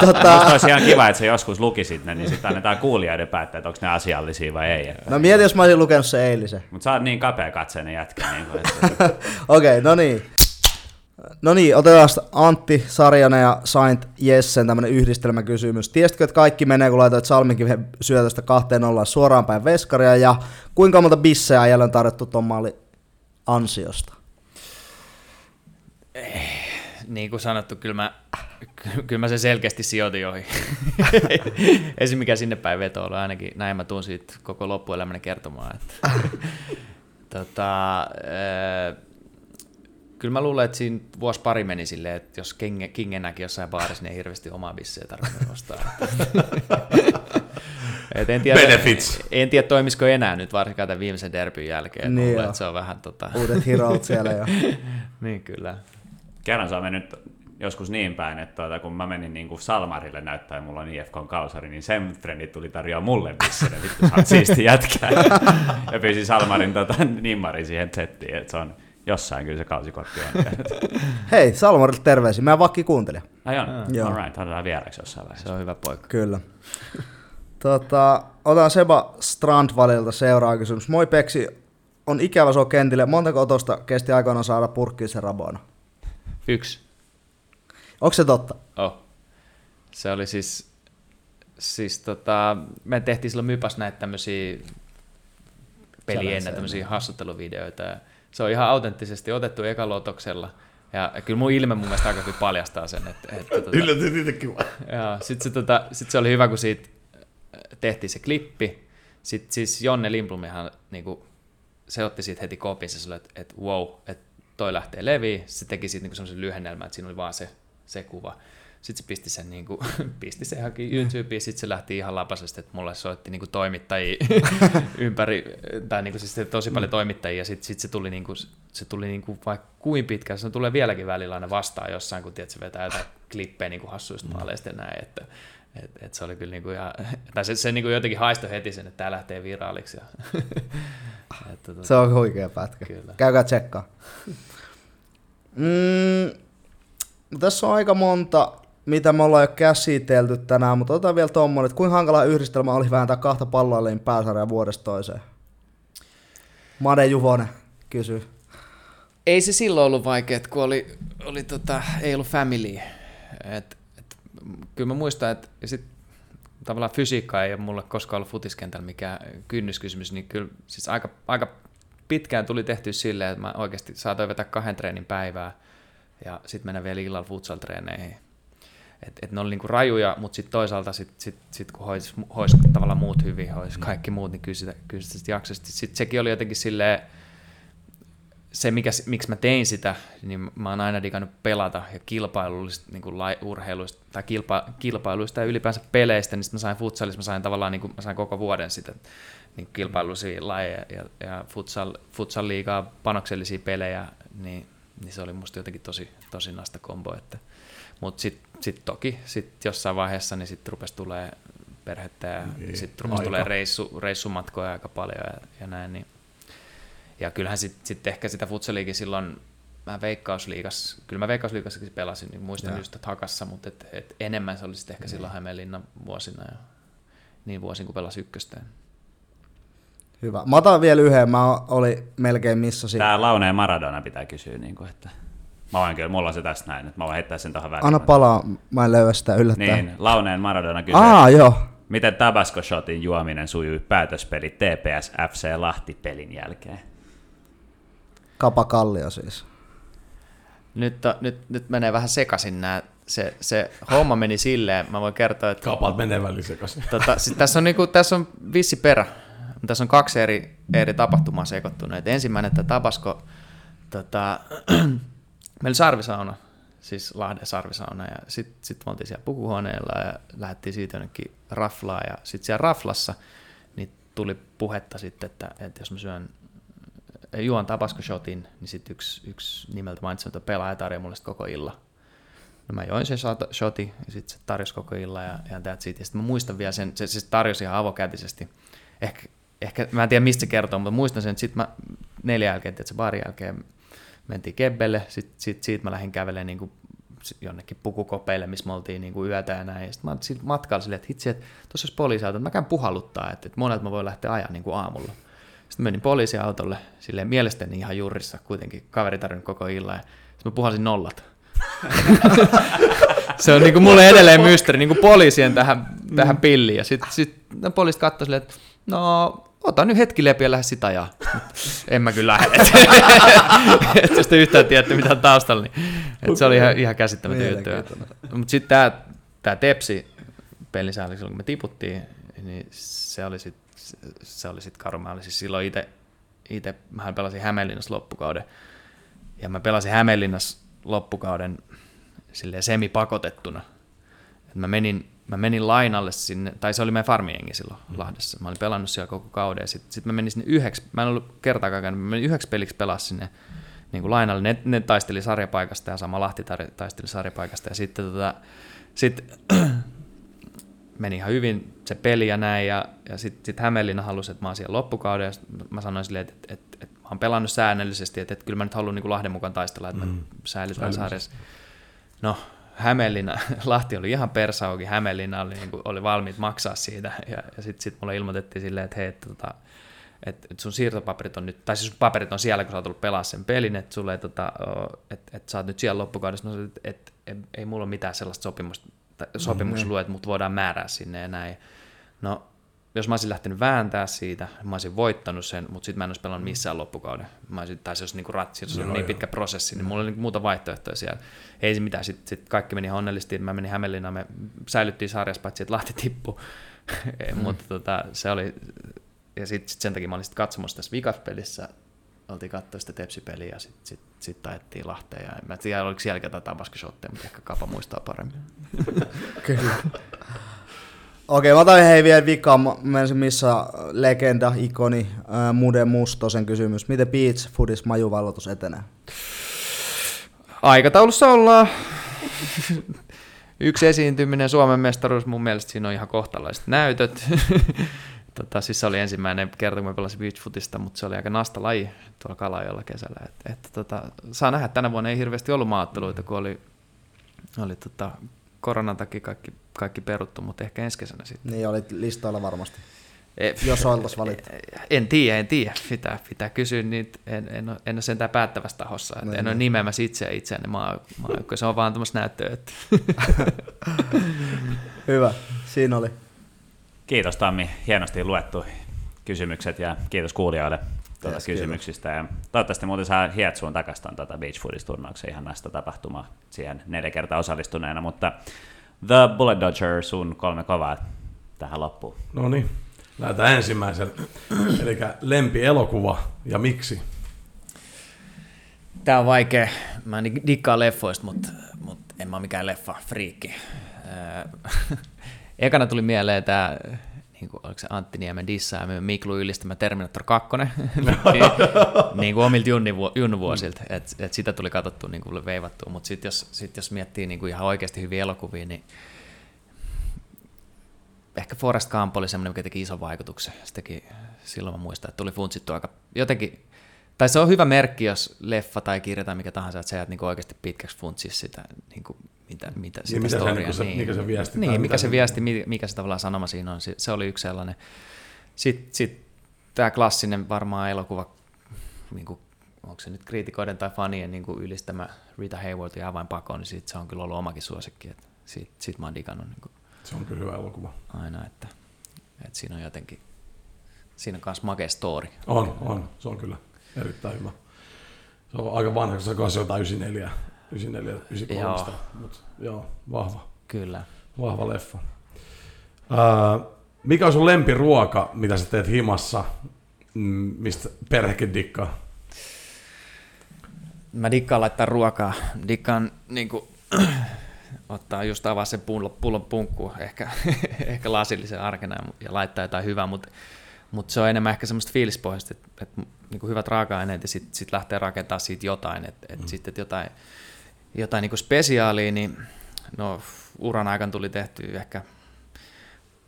tota... olisi ihan kiva, että sä joskus lukisit ne, niin sitten annetaan kuulijoiden päättää, että onko ne asiallisia vai ei. Että... No mieti, jos mä olisin lukenut se eilisen. Mutta sä oot niin kapea katseinen jätkä. Niin että... Okei, okay, no niin. No niin, otetaan Antti Sarjanen ja Saint Jessen tämmönen yhdistelmäkysymys. Tiesitkö, että kaikki menee, kun laitoit Salminkin syötöstä kahteen ollaan suoraan päin veskaria, ja kuinka monta ajalla on tarjottu tuon maali ansiosta? Eh, niin kuin sanottu, kyllä mä, kyllä mä sen selkeästi sijoitin ohi. <laughs> Esim. mikä sinne päin veto oli, ainakin näin mä tuun siitä koko loppuelämäni kertomaan. Että, <laughs> tota, äh, kyllä mä luulen, että siinä vuosi pari meni silleen, että jos Kinge, Kinge näki jossain baarissa, niin ei hirveästi omaa bissejä tarvinnut ostaa. <laughs> Et en, tiedä, Benefits. en tiedä, toimisiko enää nyt varsinkaan tämän viimeisen derbyn jälkeen. Niin luulen, että se on vähän tota... Uudet heroot siellä jo. <laughs> niin kyllä. Kerran on mennyt joskus niin päin, että tuota, kun mä menin niin kuin Salmarille näyttää, mulla on IFKn kausari, niin sen frendit tuli tarjoaa mulle bissinen, vittu sä siisti jätkää. <laughs> ja pyysi Salmarin tota, nimmarin siihen settiin, että se on jossain kyllä se kausikortti on. <laughs> Hei, Salmarille terveisiä, mä vakki kuuntelija. Ai on, Joo. all right, otetaan vieraksi jossain vaiheessa. Se on hyvä poika. Kyllä. tota, otan Seba Strandvalilta seuraava kysymys. Moi Peksi, on ikävä se kentille. Montako otosta kesti aikoinaan saada purkkiin se rabona? Yksi. Onko se totta? Oh. Se oli siis, siis tota, me tehtiin silloin Mypas näitä tämmöisiä peli ennen tämmöisiä hassutteluvideoita. Ja se on ihan autenttisesti otettu ekalotoksella. Ja kyllä mun ilme mun mielestä aika kyllä paljastaa sen. Että, että, tota, Yllätyin itsekin vaan. Sitten se, tota, sit se oli hyvä, kun siitä tehtiin se klippi. Sitten siis Jonne Limplumihan, niin kuin, se otti siitä heti kopin, se sanoi, että, että wow, että toi lähtee leviin, se teki siitä niinku semmoisen lyhennelmän, että siinä oli vaan se, se kuva. Sitten se pisti sen, niinku, <laughs> pisti se haki YouTubeen, sitten se lähti ihan lapasesti, että mulle soitti niinku toimittajia <laughs> ympäri, tai niinku siis tosi paljon toimittajia, ja sitten sit se tuli, niinku, se tuli niinku vaikka kuin pitkään, se tulee vieläkin välillä aina vastaan jossain, kun tiedät, se vetää jotain klippejä niinku hassuista maaleista ja näin, että et, et se oli kyllä niinku ihan, <laughs> tai se, se niinku jotenkin haistoi heti sen, että tämä lähtee viraaliksi. Ja, että, tuota, se on huikea pätkä. Kyllä. Käykää tsekkaa. Mm, tässä on aika monta, mitä me ollaan jo käsitelty tänään, mutta otetaan vielä tuommoinen, että kuinka hankala yhdistelmä oli vääntää kahta palloilleen pääsarjaa vuodesta toiseen? Made Juvonen kysyy. Ei se silloin ollut vaikea, kun oli, oli tota, ei ollut family. Et, et, kyllä mä muistan, että sit, tavallaan fysiikka ei ole mulle koskaan ollut futiskentällä mikään kynnyskysymys, niin kyllä siis aika, aika pitkään tuli tehty silleen, että mä oikeasti saatoin vetää kahden treenin päivää ja sitten mennä vielä illalla futsal-treeneihin. Et, et ne oli niinku rajuja, mutta sitten toisaalta sit, sit, sit kun hois, hois tavallaan muut hyvin, hois kaikki muut, niin kyllä sitä, kyllä sitä jaksasti. Sitten sekin oli jotenkin silleen, se, mikä, miksi mä tein sitä, niin mä oon aina digannut pelata ja kilpailuista, niin kuin urheiluista tai kilpa, kilpailuista ja ylipäänsä peleistä, niin sitten mä sain futsalissa, mä sain tavallaan niin kuin, mä sain koko vuoden sitä niin kilpailullisia lajeja ja, ja futsal, futsal liigaa panoksellisia pelejä, niin, niin, se oli musta jotenkin tosi, tosi nasta kombo. Että, mutta sitten sit toki sit jossain vaiheessa niin sitten rupesi tulee perhettä ja niin, sitten rupesi tulee reissu, reissumatkoja aika paljon ja, ja näin. Niin. Ja kyllähän sitten sit ehkä sitä futsaliikin silloin mä veikkausliigas, kyllä mä veikkausliigassakin pelasin, niin muistan ja. just että hakassa, mutta et, et enemmän se oli sitten ehkä niin. silloin Hämeenlinnan vuosina ja niin vuosin kun pelasi ykkösteen. Hyvä. Mä otan vielä yhden, mä oli melkein missä Tää Launeen Maradona pitää kysyä, niin kuin, että Mä voin kyllä, mulla on se tästä näin, että mä voin heittää sen tuohon väliin. Anna palaa, mä en löyä sitä yllättää. Niin, Launeen Maradona kysyy, Aa, joo. miten Tabasco Shotin juominen sujui päätöspeli TPS FC Lahti pelin jälkeen? Kapa Kallio siis. Nyt, nyt, nyt menee vähän sekaisin nämä. Se, se homma meni silleen, mä voin kertoa, että... Kapat menee väliin sekaisin. Tota, siis tässä, on niinku, tässä on vissi perä. Tässä on kaksi eri, eri tapahtumaa sekoittuneet. Ensimmäinen, että Tapasko, tota, meillä sarvisauna, siis Lahden sarvisauna, ja sitten sit me oltiin siellä pukuhuoneella ja lähdettiin siitä jonnekin raflaa, ja sitten siellä raflassa niin tuli puhetta sitten, että, että jos mä syön juon Tabasko shotin, niin sitten yksi, yksi nimeltä mainitsematon pelaaja tarjoaa mulle koko illa. No mä join sen shotin ja sitten se tarjosi koko illan ja, ja that's. Ja sitten mä muistan vielä sen, se, se tarjosi ihan avokätisesti. Ehkä, ehkä, mä en tiedä mistä se kertoo, mutta muistan sen, että sitten mä neljän jälkeen, että se baarin jälkeen mentiin Kebbelle, sitten sit, siitä mä lähdin kävelemään niin kuin jonnekin pukukopeille, missä me oltiin niin kuin yötä ja näin. Sitten mä matkalla silleen, että hitsi, että tuossa olisi poliisiauto, että mä käyn puhalluttaa, että, että monet mä voin lähteä ajaa niin kuin aamulla. Sitten menin poliisiautolle, silleen mielestäni ihan jurissa, kuitenkin kaveri tarvinnut koko illan, ja sitten mä puhalsin nollat. <laughs> se on niinku mulle edelleen mysteeri, niinku poliisien tähän, tähän pilliin. Ja sitten sit, sit poliisit katsoivat silleen, että no ota nyt hetki lepi ja lähde sitä ajaa. <laughs> en mä kyllä lähde. <laughs> <laughs> että jos te yhtään tiedätte mitä on taustalla, niin et se oli ihan, ihan käsittämätön juttu. Mutta sitten tämä tää Tepsi pelisääli, silloin kun me tiputtiin, niin se oli sitten se oli sitten karu. Mä olin siis silloin itse, itse mä pelasin Hämeenlinnassa loppukauden. Ja mä pelasin Hämeenlinnassa loppukauden silleen semipakotettuna. Et mä, menin, mä menin lainalle sinne, tai se oli meidän farmiengi silloin mm. Lahdessa. Mä olin pelannut siellä koko kauden ja sitten sit mä menin sinne yhdeksi, mä en ollut kertaakaan mä menin yhdeksi peliksi pelaa sinne niin kuin lainalle. Ne, ne taisteli sarjapaikasta ja sama Lahti taisteli sarjapaikasta ja sitten tota, sit, <clears throat> meni ihan hyvin se peli ja näin, ja, ja sitten sit Hämeenlinna halusi, että mä oon siellä loppukauden, ja mä sanoin silleen, että, että, että, että mä oon pelannut säännöllisesti, että, että kyllä mä nyt haluan niin Lahden mukaan taistella, että mm. mä säilytään sarjassa. No, Hämeenlinna, <laughs> Lahti oli ihan persauki, Hämeenlinna oli, niin kuin, oli valmiit maksaa siitä, ja, ja sitten sit mulle ilmoitettiin silleen, että hei, että, tota, että, että sun siirtopaperit on nyt, tai siis sun paperit on siellä, kun sä oot tullut pelaa sen pelin, että sulle, tota, että, että sä oot nyt siellä loppukaudessa, no, että, että, että ei mulla ole mitään sellaista sopimusta, sopimuksessa mm-hmm. että mut voidaan määrää sinne ja näin. No, jos mä olisin lähtenyt vääntää siitä, mä olisin voittanut sen, mutta sitten mä en olisi pelannut missään loppukauden. Mä olisin, tai se olisi niinku ratsi, se on niin pitkä prosessi, niin mulla oli niinku muuta vaihtoehtoja siellä. Ei se mitään, sitten sit kaikki meni onnellisesti, mä menin Hämeenlinnaan, me säilyttiin sarjassa, paitsi että Lahti tippui. <laughs> mm. mutta tota, se oli, ja sitten sit sen takia mä olin sit katsomassa tässä vikaspelissä oltiin katsoa sitä tepsipeliä ja sitten sit, sit taettiin Lahteen. Ja en mä tiedä, oliko siellä jotain tabaskishotteja, mutta ehkä Kapa muistaa paremmin. Kyllä. <laughs> Okei, mä otan hei vielä vikaan, mä missä legenda, ikoni, äh, Mude Mustosen kysymys. Miten Beach Foodis majuvallotus etenee? Aikataulussa ollaan. Yksi esiintyminen Suomen mestaruus, mun mielestä siinä on ihan kohtalaiset näytöt. Tota, siis se oli ensimmäinen kerta, kun mä pelasin beachfootista, mutta se oli aika nasta laji tuolla Kalajolla kesällä. Et, et, tota, saa nähdä, tänä vuonna ei hirveästi ollut maatteluita, kun oli, oli tota, koronan takia kaikki, kaikki peruttu, mutta ehkä ensi kesänä sitten. Niin, olit listoilla varmasti. E, Jos oltaisiin valittu. En tiedä, en tiedä. Pitää, pitää kysyä niitä. En, en, ole, en ole sentään päättävässä tahossa. Niin, en niin. ole nimeämässä itseä itseäni maa, maa, se on vaan tämmöistä näyttöä. Että. <laughs> Hyvä, siinä oli. Kiitos Tammi, hienosti luettu kysymykset ja kiitos kuulijoille tuota yes, kysymyksistä. Ja toivottavasti muuten saa Hietsuun takaisin tuota Beach Foodies-turnauksen ihan näistä tapahtumaa siihen neljä kertaa osallistuneena, mutta The Bullet Dodger sun kolme kovaa tähän loppuun. No niin, lähdetään ensimmäisen. <clears throat> Eli lempi elokuva ja miksi? Tämä on vaikea. Mä dikkaan leffoista, mutta, mutta en mä ole mikään leffa friikki. <laughs> Ekana tuli mieleen tämä, niin kuin, oliko se Antti Niemen dissaaminen, Miklu ylistämä Terminator 2, <laughs> niin, niin kuin omilta junnuvuosilta, että et sitä tuli katsottua niin kuin veivattua, mutta sitten jos, sit jos miettii niin kuin ihan oikeasti hyviä elokuvia, niin ehkä Forrest Gump oli semmoinen, mikä teki ison vaikutuksen. Sitäkin silloin mä muistan, että tuli funtsittu aika jotenkin, tai se on hyvä merkki, jos leffa tai kirja tai mikä tahansa, että sä jäät niin oikeasti pitkäksi funtsia sitä niin kuin mitä, mitä niin, mitä storia, se, niin, mikä se viesti. Niin, mikä se viesti, mikä se tavallaan sanoma siinä on, se oli yksi sellainen. Sitten sit, tämä klassinen varmaan elokuva, niin kuin, onko se nyt kriitikoiden tai fanien niin kuin ylistämä Rita Hayworth ja avainpako, niin sit se on kyllä ollut omakin suosikki, että siitä, siitä mä oon digannut. Niin kuin, se on kyllä hyvä elokuva. Aina, että, että siinä on jotenkin, siinä on myös makea story. On, on, se on kyllä erittäin hyvä. Se on aika vanha, se on kanssa jotain 94, 94 93. Joo. Mutta joo, vahva, Kyllä. vahva leffa. Ää, mikä on sun lempiruoka, mitä sä teet himassa, mm, mistä perhekin dikkaa? Mä dikkaan laittaa ruokaa. Dikkaan niin kuin, <clears throat> ottaa just avaa sen pullon, pullon punkku, ehkä, <laughs> ehkä lasillisen arkena ja laittaa jotain hyvää, mutta mut se on enemmän ehkä semmoista fiilispohjaista, että, että niin kuin hyvät raaka-aineet ja sitten sit lähtee rakentamaan siitä jotain, että, että mm. sitten jotain, jotain niin kuin spesiaalia, niin no uran aikana tuli tehty ehkä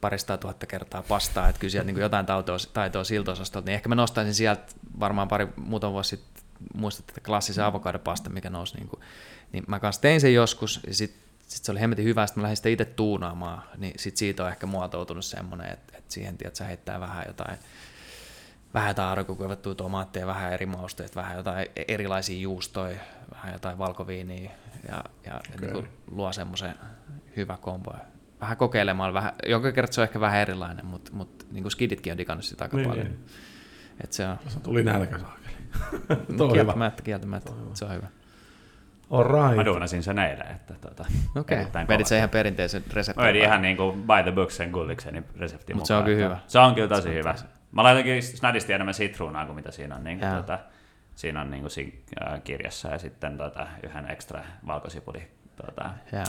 parista tuhatta kertaa pastaa, että kyllä sieltä niin jotain taitoa, taitoa siltä osastolta, niin ehkä mä nostaisin sieltä varmaan pari muutama vuosi sitten, muistatte, että klassisen avokadopasta, mikä nousi, niin, kuin, niin mä kanssa tein sen joskus, ja sitten sit se oli hemmetin hyvä, sitten mä lähdin sitä itse tuunaamaan, niin sit siitä on ehkä muotoutunut semmoinen, että, että siihen tiedät, sä heittää vähän jotain, vähän jotain arkokuivattua tomaatteja, vähän eri mausteita, vähän jotain erilaisia juustoja, vähän jotain valkoviiniä, ja, ja okay. niin kuin luo semmoisen hyvä kombo. Vähän kokeilemaan, vähän, joka kerta se on ehkä vähän erilainen, mutta, mutta niin kuin skiditkin on digannut sitä aika Niin, paljon. niin. Et se on, Tuossa tuli nälkä saakeli. <laughs> no, on hyvä. kieltämättä, kieltämättä, se on hyvä. All right. Mä duunasin sen eilen, että tota, Okei, erittäin okay. vedit kova. se ihan perinteisen reseptin. Mä vedin ihan niin kuin by the book sen gullikseni reseptin Mut se mukaan, on kyllä hyvä. Se on kyllä tosi hyvä. Mä laitankin snadisti enemmän sitruunaa kuin mitä siinä on. Niin kuin, Jaa. Siinä on niin kuin siinä, kirjassa ja sitten tota, yhden ekstra valkosipuli. Tota, Jaa,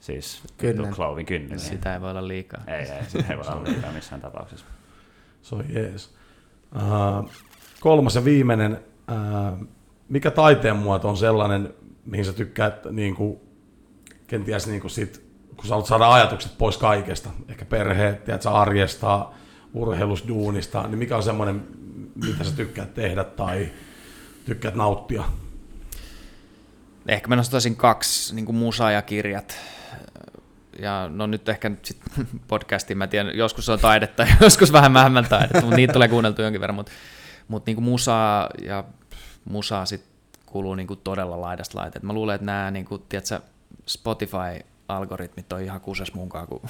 siis Kynnen. Clovin kynnen. sitä ei voi olla liikaa. Ei, ei, sitä ei voi olla liikaa missään tapauksessa. Se on jees. Uh, kolmas ja viimeinen. Uh, mikä taiteen muoto on sellainen, mihin sä tykkäät niin kuin, kenties niin kuin sit, kun sä haluat saada ajatukset pois kaikesta, ehkä perhe, tiedät, sä arjesta, urheilusta, duunista, niin mikä on semmoinen, mitä sä tykkäät tehdä tai tykkäät nauttia? Ehkä mä nostaisin kaksi, niin kuin musa ja kirjat. Ja no nyt ehkä nyt sit <laughs> podcastiin, mä tiedän, joskus on taidetta ja <laughs> joskus vähän vähemmän taidetta, mutta niitä tulee kuunneltu jonkin verran. Mutta mut niin kuin musaa ja musaa sit kuuluu niin kuin todella laidasta laiteet. Mä luulen, että nämä niin kuin, tiedätkö, Spotify-algoritmit on ihan kusas munkaan, <laughs> kun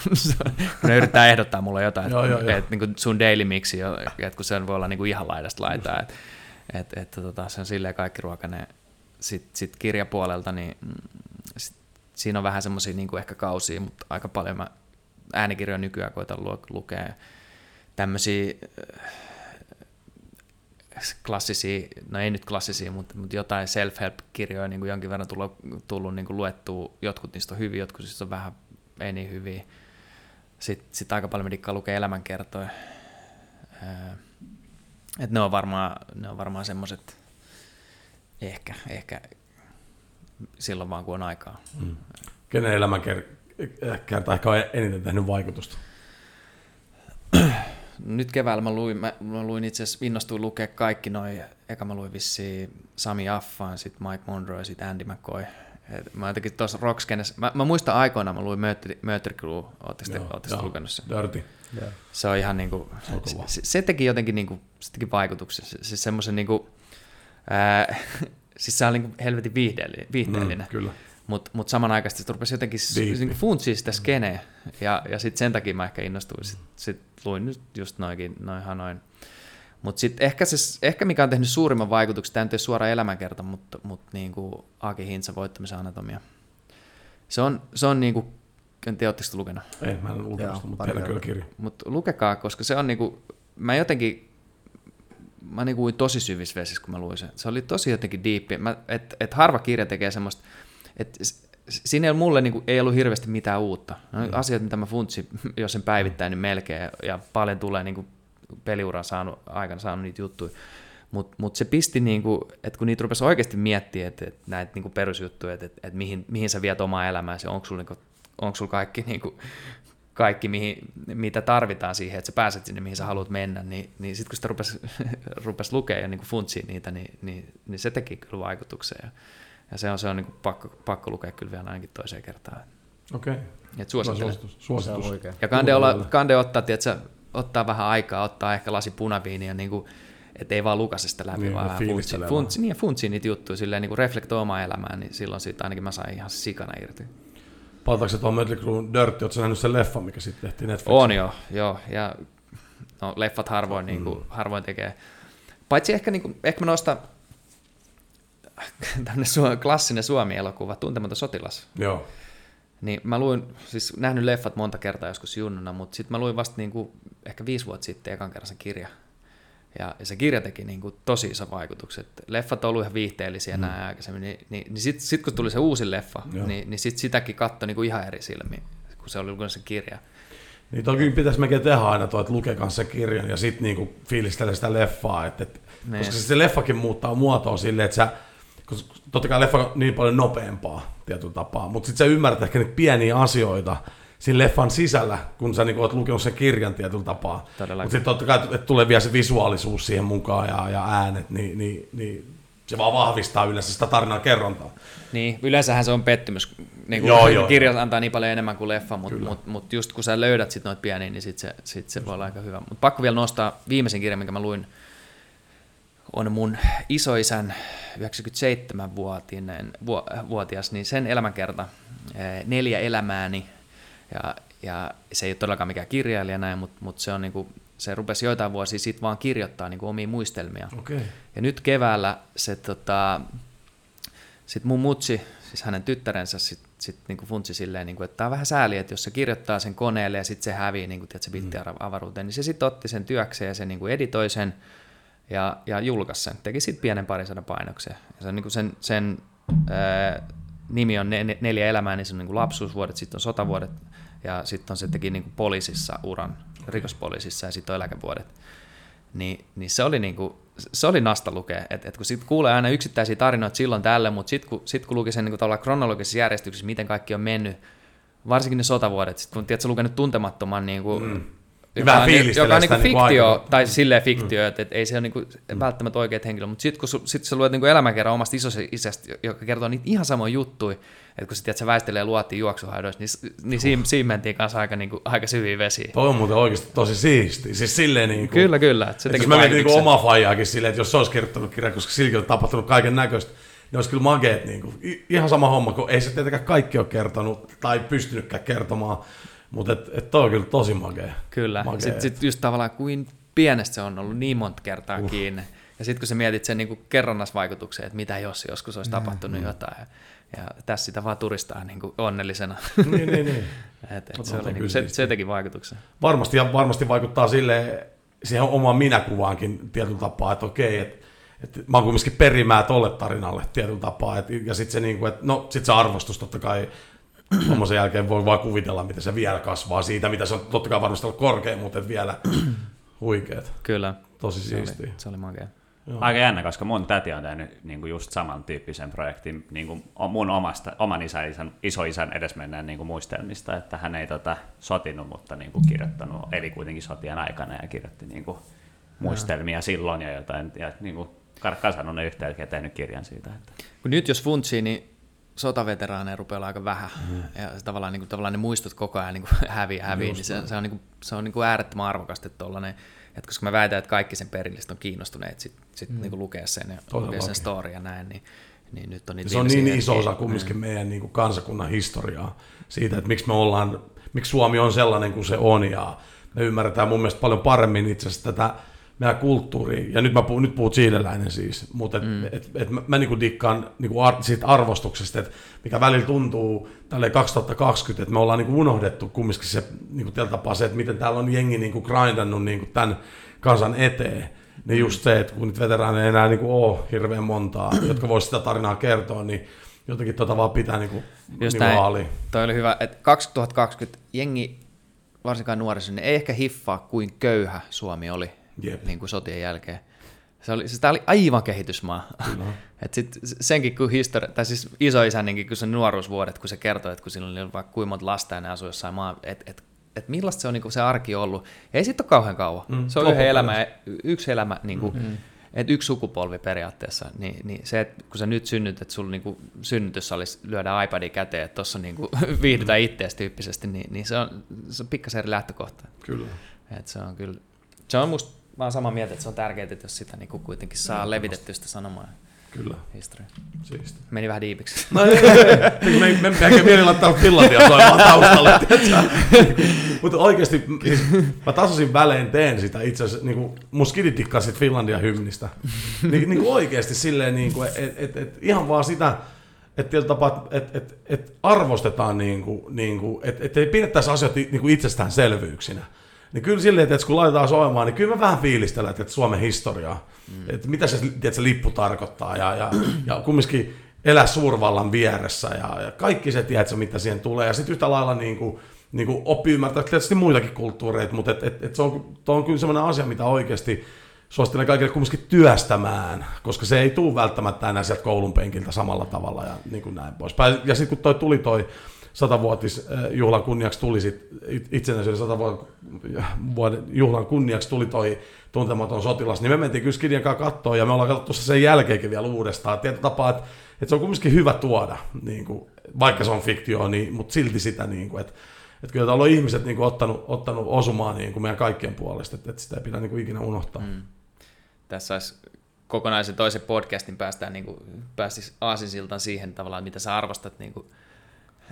ne yrittää ehdottaa mulle jotain, että et, niin sun daily mixi, että kun se voi olla niin kuin ihan laidasta laitaa, että et, et, tota, se on silleen kaikki ruokainen. Sitten sit kirjapuolelta, niin mm, sit, siinä on vähän semmoisia niin ehkä kausia, mutta aika paljon mä äänikirjoja nykyään koitan lu- lukea tämmöisiä klassisia, no ei nyt klassisia, mutta, mutta jotain self-help-kirjoja niin kuin jonkin verran tullut, tullut niin kuin luettua. Jotkut niistä on hyviä, jotkut niistä on vähän ei niin hyviä. Sitten sit aika paljon mä dikkaan lukea elämänkertoja. Ää, Et ne on varmaan, ne on varmaan semmoiset, ehkä, ehkä silloin vaan kun on aikaa. Mm. Kenen elämän ker- kerta ehkä on eniten tehnyt vaikutusta? Nyt keväällä mä luin, mä, mä luin itse asiassa, innostuin lukea kaikki noin, eka mä luin vissiin Sami Affan, sitten Mike Monroe ja sitten Andy McCoy. Et mä jotenkin tuossa rockskenessä, mä, mä muistan aikoinaan, mä luin Mötley, Crue, ootteko te, ootteko te lukenut sen? Dirty. Se on ihan niinku, kova. se, se, teki jotenkin niinku, se teki vaikutuksen, se, se semmoisen niinku, ää, <laughs> siis se oli niinku helvetin viihdeellinen, viihteellinen. Mm, kyllä. Mutta mut samanaikaisesti se rupesi jotenkin niinku funtsia sitä skeneä, ja, ja sitten sen takia mä ehkä innostuin. Sitten sit luin nyt just noikin, noinhan noin. Mutta sitten ehkä, se, ehkä mikä on tehnyt suurimman vaikutuksen, tämä nyt ei suora elämänkerta, mutta mut niinku Aki Hintsa voittamisen anatomia. Se on, se on niinku, en tiedä, oletteko te lukenut? Ei, mä en lukenut Joo, sitä, mutta kyllä kirja. Mutta lukekaa, koska se on niinku, mä jotenkin, mä niinku uin tosi syvissä vesissä, kun mä luin sen. Se oli tosi jotenkin diippi. Mä, et, et harva kirja tekee semmoista, että siinä ei ollut mulle niinku, ei ollut hirveästi mitään uutta. No, mm. Asiat, mitä mä funtsin, jos sen päivittäin, niin melkein, ja paljon tulee niinku peliuran saanut, aikana saanut niitä juttuja. Mutta mut se pisti, niinku, että kun niitä rupesi oikeasti miettimään, että et näitä niinku perusjuttuja, että et, et mihin, mihin sä viet omaa elämääsi, onko sulla niinku, sul kaikki, niinku, kaikki mihin, mitä tarvitaan siihen, että sä pääset sinne, mihin sä haluat mennä, niin, niin sitten kun sitä rupesi, <laughs> rupesi lukea ja niinku funtsia niitä, niin, niin, niin, se teki kyllä vaikutuksen. Ja, ja se on, se on niinku pakko, pakko lukea kyllä vielä ainakin toiseen kertaan. Okei. Et suosittelen. Suositus. Suositus. Ja kande, olla, kande ottaa, tiedätkö, ottaa vähän aikaa, ottaa ehkä lasi punaviiniä, niin kuin, että ei vaan lukase sitä läpi, Niin, vaan ja vähän funtsi, funtsi, niin, funtsi niitä juttuja, silleen niin kuin reflektoi omaa elämää, niin silloin siitä ainakin mä sain ihan sikana irti. Palataanko se tuohon Mötley Crue'n Dirty? Oletko sä nähnyt sen leffan, mikä sitten tehtiin Netflixiin? On joo, joo, ja no, leffat harvoin, niin kuin, harvoin tekee. Paitsi ehkä, niin kuin, ehkä mä nostan, <laughs> tämmöinen su- klassinen Suomi-elokuva, Tuntematon sotilas. Joo. Niin mä luin, siis nähnyt leffat monta kertaa joskus junnuna, mutta sitten mä luin vasta niinku ehkä viisi vuotta sitten ekan kerran sen kirja. Ja, ja se kirja teki niinku tosi iso vaikutukset. Leffat on ollut ihan viihteellisiä mm. näin aikaisemmin, niin, niin, niin sitten sit kun tuli se uusi leffa, Joo. niin, niin sit sitäkin katsoi niinku ihan eri silmiin, kun se oli lukenut se kirja. Niin toki pitäisi melkein tehdä aina tuo, että lukekaa se kirjan ja sitten niinku fiilistele sitä leffaa. Et, et, Niin. koska se leffakin muuttaa muotoa silleen, että sä, koska totta kai leffa on niin paljon nopeampaa tietyllä tapaa, mutta sitten sä ymmärrät ehkä niitä pieniä asioita siinä leffan sisällä, kun sä niinku oot lukenut sen kirjan tietyllä tapaa. Mutta sitten totta kai, että tulee vielä se visuaalisuus siihen mukaan ja, ja äänet, niin, niin, niin se vaan vahvistaa yleensä sitä tarinan kerrontaa. Niin, yleensähän se on pettymys. Niin kuin Joo, joo. kirja antaa niin paljon enemmän kuin leffa, mutta mut, mut just kun sä löydät sit noita pieniä, niin sit se, sit se voi olla aika hyvä. Mutta pakko vielä nostaa viimeisen kirjan, minkä mä luin, on mun isoisän 97-vuotinen, vu- vuotias, niin sen elämänkerta, eh, neljä elämääni, ja, ja se ei ole todellakaan mikään kirjailija näin, mutta mut se on niinku, se rupesi joitain vuosia sitten vaan kirjoittaa niinku omia muistelmia. Okei. Ja nyt keväällä se tota, sit mun mutsi, siis hänen tyttärensä, sit, sit niinku funtsi silleen, niinku, että tämä on vähän sääli, että jos se kirjoittaa sen koneelle ja sitten se hävii niinku, se bittiavaruuteen, niin se sitten otti sen työkseen ja se niinku editoi sen ja, ja julkaisi sen. Teki sitten pienen parisadan painoksen. Ja se on niinku sen, sen ää, nimi on ne, ne, Neljä elämää, niin se on niinku lapsuusvuodet, sitten on sotavuodet ja sitten se teki niinku poliisissa uran, rikospoliisissa ja sitten on eläkevuodet niin, niin se oli niinku, se oli nasta lukea, että et kun sit kuulee aina yksittäisiä tarinoita silloin tälle, mutta sitten kun, sit kun luki sen niinku tavallaan kronologisessa järjestyksessä, miten kaikki on mennyt, varsinkin ne sotavuodet, sit kun tiedät, lukenut tuntemattoman niinku, mm. Niin joka, on, joka on sitä niinku niinku fiktio, aikaa. tai silleen fiktio, mm. että et ei se ole niinku välttämättä oikeat henkilö, mutta sitten kun su, sit sä luet niinku elämänkerran omasta isästä, joka kertoo niitä ihan samoja juttuja, että kun sä tiedät, sä väistelee luottiin juoksuhaidoissa, niin, niin siinä, siinä mentiin kanssa aika, niinku, aika syviä vesiä. Toi on muuten oikeasti tosi siisti. Siis silleen niin kuin, Kyllä, kyllä. että Se teki jos mä mietin niin vaikutuksen. oma faijaakin silleen, että jos se olisi kirjoittanut kirjan, koska silläkin on tapahtunut kaiken näköistä, niin olisi kyllä mageet. Niin kuin, ihan sama homma, kun ei se tietenkään kaikki ole kertonut tai pystynytkään kertomaan. Mutta et, et toi on kyllä tosi magea. Kyllä. Makea. Sitten sit just tavallaan kuin pienestä se on ollut niin monta kertaa uh. kiinni. Ja sitten kun sä mietit sen niin kerronnasvaikutuksen, että mitä jos joskus olisi tapahtunut Mm. jotain. Ja, ja tässä sitä vaan turistaa niin kuin onnellisena. niin, niin, niin. <laughs> et, et se, oli, niin kuin, se, se teki vaikutuksen. Varmasti, ja varmasti vaikuttaa sille siihen omaan minäkuvaankin tietyllä tapaa, että okei, että että mä oon kumminkin perimää tolle tarinalle tietyllä tapaa. Et, ja sitten se, niinku, että no, sit se arvostus totta kai <clears throat> tuommoisen jälkeen voi vaan kuvitella, miten se vielä kasvaa siitä, mitä se on totta kai varmasti ollut korkea, mutta vielä <clears throat> huikeet. Kyllä. Tosi Se oli, se oli makea. Aika jännä, koska mun täti on tehnyt niin kuin just samantyyppisen projektin niin kuin mun omasta, oman isä, isän, isoisän edesmenneen niin kuin muistelmista, että hän ei tota, sotinut, mutta niin kuin kirjoittanut, eli kuitenkin sotien aikana ja kirjoitti niin kuin muistelmia silloin ja jotain, ja niin kuin kasannut ne yhteen ja tehnyt kirjan siitä. Että. Kun nyt jos funtsii, niin sotaveteraaneja rupeaa olla aika vähän. Mm. Ja tavallaan, niin kuin, tavallaan ne muistot koko ajan niin kuin häviää, häviää niin se, se on, niin kuin, se on niin kuin äärettömän arvokasta, että tollainen, että koska mä väitän, että kaikki sen perillistä on kiinnostuneet sit, sit mm. niin kuin lukea sen ja lukea sen story ja näin, niin, niin nyt on niitä Se on niin iso osa kumminkin meidän niin kuin kansakunnan historiaa siitä, että miksi me ollaan, miksi Suomi on sellainen kuin se on ja me ymmärretään mun mielestä paljon paremmin itse asiassa tätä meidän kulttuuria, ja nyt, mä puhun, nyt puhut siideläinen siis, mutta et, mm. et, et mä, mä niinku dikkaan niinku ar, siitä arvostuksesta, että mikä välillä tuntuu tälle 2020, että me ollaan niinku unohdettu kumminkin se niinku tällä tapaa se, että miten täällä on jengi niinku grindannut niinku tämän kansan eteen, niin just se, että kun niitä veteraaneja ei enää niinku ole hirveän montaa, <clears throat> jotka voisi sitä tarinaa kertoa, niin jotenkin tota vaan pitää niinku, Just niinku haaliin. Toi oli hyvä, että 2020 jengi, varsinkaan nuoriso, niin ei ehkä hiffaa, kuin köyhä Suomi oli Jep. niin kuin sotien jälkeen. Se oli, siis tää oli aivan kehitysmaa. <laughs> Et sit senkin kun historia, tai siis isoisänninkin, kun se nuoruusvuodet, kun se kertoi, että kun sillä oli vaikka kuinka monta lasta ja ne asui jossain maa, että et, et millaista se on niin se arki ollut. Ei siitä ole kauhean kauan. Mm, Mm, se on yhden elämä, yksi elämä, niin kuin, mm. että yksi sukupolvi periaatteessa, niin, niin se, että kun sä nyt synnyt, että sulla niinku synnytyssalissa lyödään iPadin käteen, että tuossa niinku <laughs> viihdytään ittees tyyppisesti, niin, niin se, on, se on pikkasen eri lähtökohta. Kyllä. Et se on kyllä, se on musta, mä oon samaa mieltä, että se on tärkeää, että jos sitä niinku kuitenkin saa levitettyä sitä sanomaa. Kyllä. historia. Siisti. Meni vähän diipiksi. No ei, ei, me, me, me, me mieli laittaa Finlandia soimaan taustalle? Mutta oikeasti, siis, mä tasaisin välein teen sitä itse asiassa, niin kuin, mun skidi tikkaa sit Finlandia hymnistä. Niin, niin kuin oikeasti silleen, niin kuin, et, et, et, ihan vaan sitä, että tapaa, että et, et arvostetaan, niin kuin, niin kuin, että et ei pidettäisi asioita niin kuin itsestäänselvyyksinä. Niin kyllä silleen, että kun laitetaan soimaan, niin kyllä mä vähän fiilistelen, että Suomen historiaa, mm. että mitä se, tiedät, se lippu tarkoittaa ja, ja, ja kumminkin elää suurvallan vieressä ja, ja kaikki se, tiedätkö, mitä siihen tulee. Ja sitten yhtä lailla niin kuin, niin kuin oppi ymmärtää tietysti muitakin kulttuureita, mutta et, et, et se on, on kyllä sellainen asia, mitä oikeasti suosittelen kaikille kumminkin työstämään, koska se ei tule välttämättä enää sieltä koulun penkiltä samalla tavalla ja niin kuin näin poispäin. Ja sitten kun toi tuli toi satavuotis juhlan kunniaksi tuli sit, itsenäisyyden satavuoden juhlan kunniaksi tuli toi tuntematon sotilas, niin me mentiin kyllä Skidien kanssa kattoon ja me ollaan katsottu sen jälkeenkin vielä uudestaan. Tietyllä tapaa, että, että se on kumminkin hyvä tuoda, niin kuin, vaikka se on fiktio, niin, mutta silti sitä, niin kuin, että, että kyllä täällä on ihmiset niin kuin, ottanut, ottanut osumaan niin kuin meidän kaikkien puolesta, että, että sitä ei pidä niin kuin, ikinä unohtaa. Mm. Tässä olisi kokonaisen toisen podcastin päästään niin kuin, päästis aasinsiltaan siihen tavallaan, mitä sä arvostat niin kuin,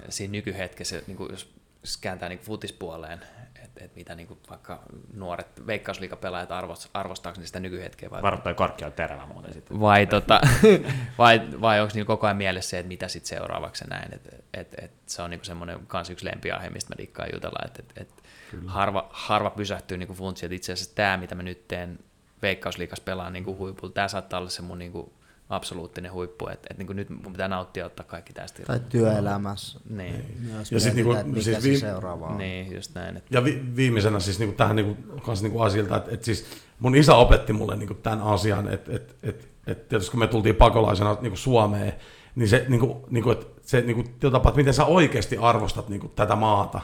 siinä nykyhetkessä, niin kuin jos kääntää niin futispuoleen, että et mitä niin kuin vaikka nuoret veikkausliikapelaajat arvost, arvostaako ne sitä nykyhetkeä? Vai, Varo toi korkki on terävä muuten sitten. Vai, tota, <laughs> vai, vai onko niin koko ajan mielessä se, että mitä sitten seuraavaksi näin, että et, et se on niin semmoinen kans yksi lempiaihe, mistä mä dikkaan jutella, että et, et harva, harva pysähtyy niin funtsiin, että itse asiassa tämä, mitä mä nyt teen veikkausliikas pelaan niin huipulla, tämä saattaa olla se mun niin kuin absoluuttinen huippu, että, että niin nyt mun pitää nauttia ottaa kaikki tästä. Tai työelämässä. Niin. Myös Ja sit niinku- mietitään, että mikä siis se viim- seuraava on. Niin, just näin. Että, Ja vi- viimeisenä siis niinku tähän niinku, kans niinku asialta, että et siis mun isä opetti mulle niinku tämän asian, että et, et, et tietysti kun me tultiin pakolaisena niinku Suomeen, niin se, niinku, niinku, et se niinku, tapa, että miten sä oikeasti arvostat niinku, tätä maata.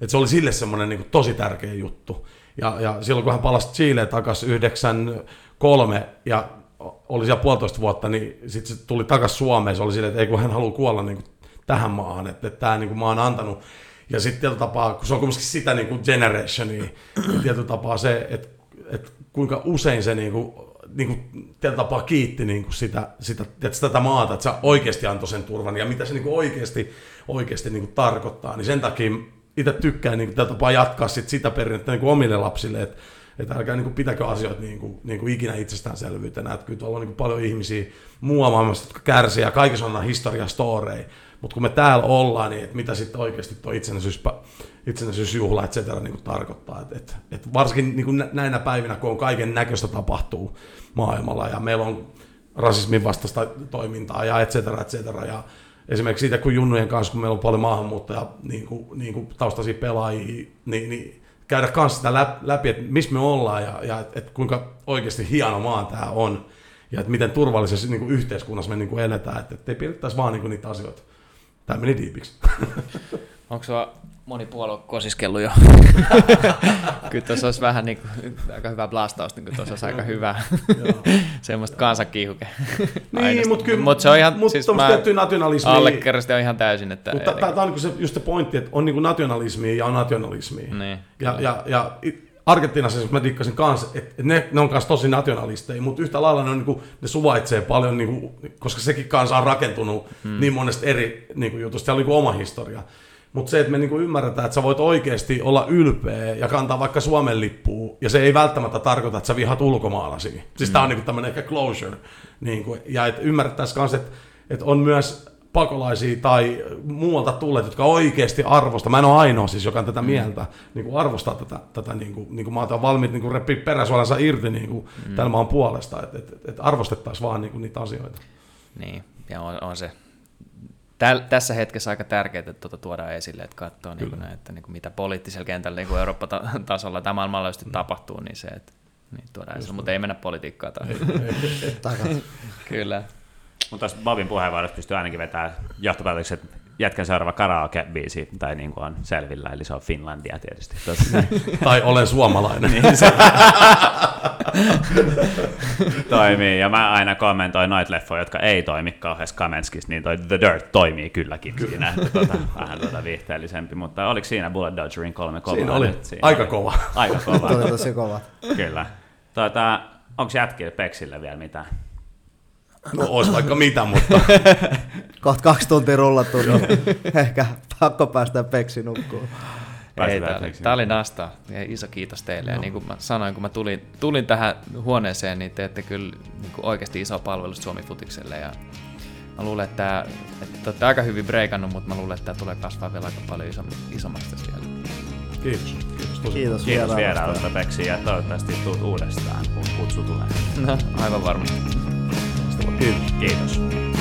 Et se oli sille semmoinen niinku, tosi tärkeä juttu. Ja, ja silloin kun hän palasi Chileen takaisin 93 ja oli siellä puolitoista vuotta, niin sitten se tuli takaisin Suomeen. Se oli silleen, että ei kun hän haluaa kuolla niin kuin tähän maahan, että, että tämä niin kuin maa on antanut. Ja sitten tietyllä tapaa, kun se on kuitenkin sitä niin kuin generationia, tietyllä tapaa se, että, että kuinka usein se niin kuin, niin kuin tietyllä tapaa kiitti niin kuin sitä, sitä, että tätä maata, että se oikeasti antoi sen turvan ja mitä se niin kuin oikeasti, oikeasti niin kuin tarkoittaa. Niin sen takia itse tykkään niin kuin, tapaa jatkaa sit sitä perinnettä niin kuin omille lapsille, että että älkää niin kuin, pitäkö asioita niin kuin, niin kuin ikinä itsestäänselvyytenä. Että kyllä tuolla on niin kuin, paljon ihmisiä muualla maailmassa, jotka kärsii ja kaikissa on historia storeja. Mutta kun me täällä ollaan, niin mitä sitten oikeasti tuo itsenäisyys, itsenäisyysjuhla et cetera, niin kuin tarkoittaa. Et, et, et varsinkin niin kuin näinä päivinä, kun on kaiken näköistä tapahtuu maailmalla ja meillä on rasismin vastaista toimintaa ja et cetera, et cetera. Ja esimerkiksi siitä, kun junnujen kanssa, kun meillä on paljon maahanmuuttajia, niin kuin, niin kuin taustaisia pelaajia, niin, niin käydä kanssa sitä läpi, että missä me ollaan ja, ja että kuinka oikeasti hieno maa tämä on ja että miten turvallisessa niin kuin yhteiskunnassa me niin kuin eletään, että, ei pidettäisi vaan niin kuin niitä asioita. Tämä meni diipiksi. <laughs> Onko sulla moni puolue kosiskellut jo? <laughs> kyllä tuossa olisi vähän niin kuin, aika hyvä blastaus, niin kuin tuossa olisi aika hyvä <laughs> semmoista kansankiihuke. niin, mutta kyllä, mut se on ihan, mut siis mä nationalismi. Allekirjoitin on ihan täysin. Että mutta tämä on niin se, just se pointti, että on niin nationalismia ja on nationalismia. Niin, ja, ja, ja Argentiinassa mä dikkasin kanssa, että ne, ne on kanssa tosi nationalisteja, mutta yhtä lailla ne, on, niin kuin, ne suvaitsee paljon, niin kuin, koska sekin kanssa on rakentunut hmm. niin monesta eri niin kuin, jutusta, siellä on niin oma historia. Mutta se, että me niinku ymmärretään, että sä voit oikeasti olla ylpeä ja kantaa vaikka Suomen lippua, ja se ei välttämättä tarkoita, että sä vihat ulkomaalaisia. Siis mm. tämä on niinku tämmöinen ehkä closure. Niinku, ja että ymmärrettäisiin myös, että, että on myös pakolaisia tai muualta tulleet, jotka oikeasti arvostaa. Mä en ole ainoa siis, joka on tätä mm. mieltä, niin kuin arvostaa tätä, tätä niin kuin, niin kuin mä oon valmiit niin repiä peräsuolansa irti niin kuin mm. tämän maan puolesta, että et, et, et arvostettaisiin vaan niin kuin niitä asioita. Niin, ja on, on se täl, tässä hetkessä aika tärkeää, että tuota tuodaan esille, että katsoo niin kuin, että niin kuin mitä poliittisella kentällä niin Eurooppa-tasolla <laughs> tai maailmanlaajuisesti mm. tapahtuu, niin se, että niin tuodaan esille, mutta ei mennä politiikkaan. Tai... <laughs> Kyllä. Mutta tuossa Bobin puheenvuorossa pystyy ainakin vetämään johtopäätökset, että jätkän seuraava karaoke-biisi, tai niin kuin on selvillä, eli se on Finlandia tietysti. <laughs> tai olen suomalainen. <laughs> niin, se toimii, ja mä aina kommentoin noita leffoja, jotka ei toimi kauheassa Kamenskissa, niin toi The Dirt toimii kylläkin siinä, että tuota, vähän tuota viihteellisempi, mutta oliko siinä Bullet Dodgerin kolme kovaa? Siinä oli, siinä aika oli. kova. Aika kova. oli tosi kova. Kyllä. Tuota, onko jätkillä Peksille vielä mitään? No ois vaikka mitä, mutta <laughs> Kohta kaksi tuntia rullattu, niin ehkä pakko päästä peksi nukkuun. Ei, tää, oli, tää oli nasta. Ja iso kiitos teille. Ja niin kuin mä sanoin, kun mä tulin, tulin tähän huoneeseen, niin teette kyllä niin kuin oikeasti iso palvelus Suomi Futikselle. Ja mä luulen, että, että te olette aika hyvin breikannut, mutta mä luulen, että tämä tulee kasvaa vielä aika paljon isommi, isommaksi tässä vielä. kiitos. Kiitos tosi Kiitos, Kiitos vierailusta. vierailusta Peksi ja toivottavasti tuut uudestaan, kun kutsu tulee. No, aivan varmasti. Kiitos. Kiitos.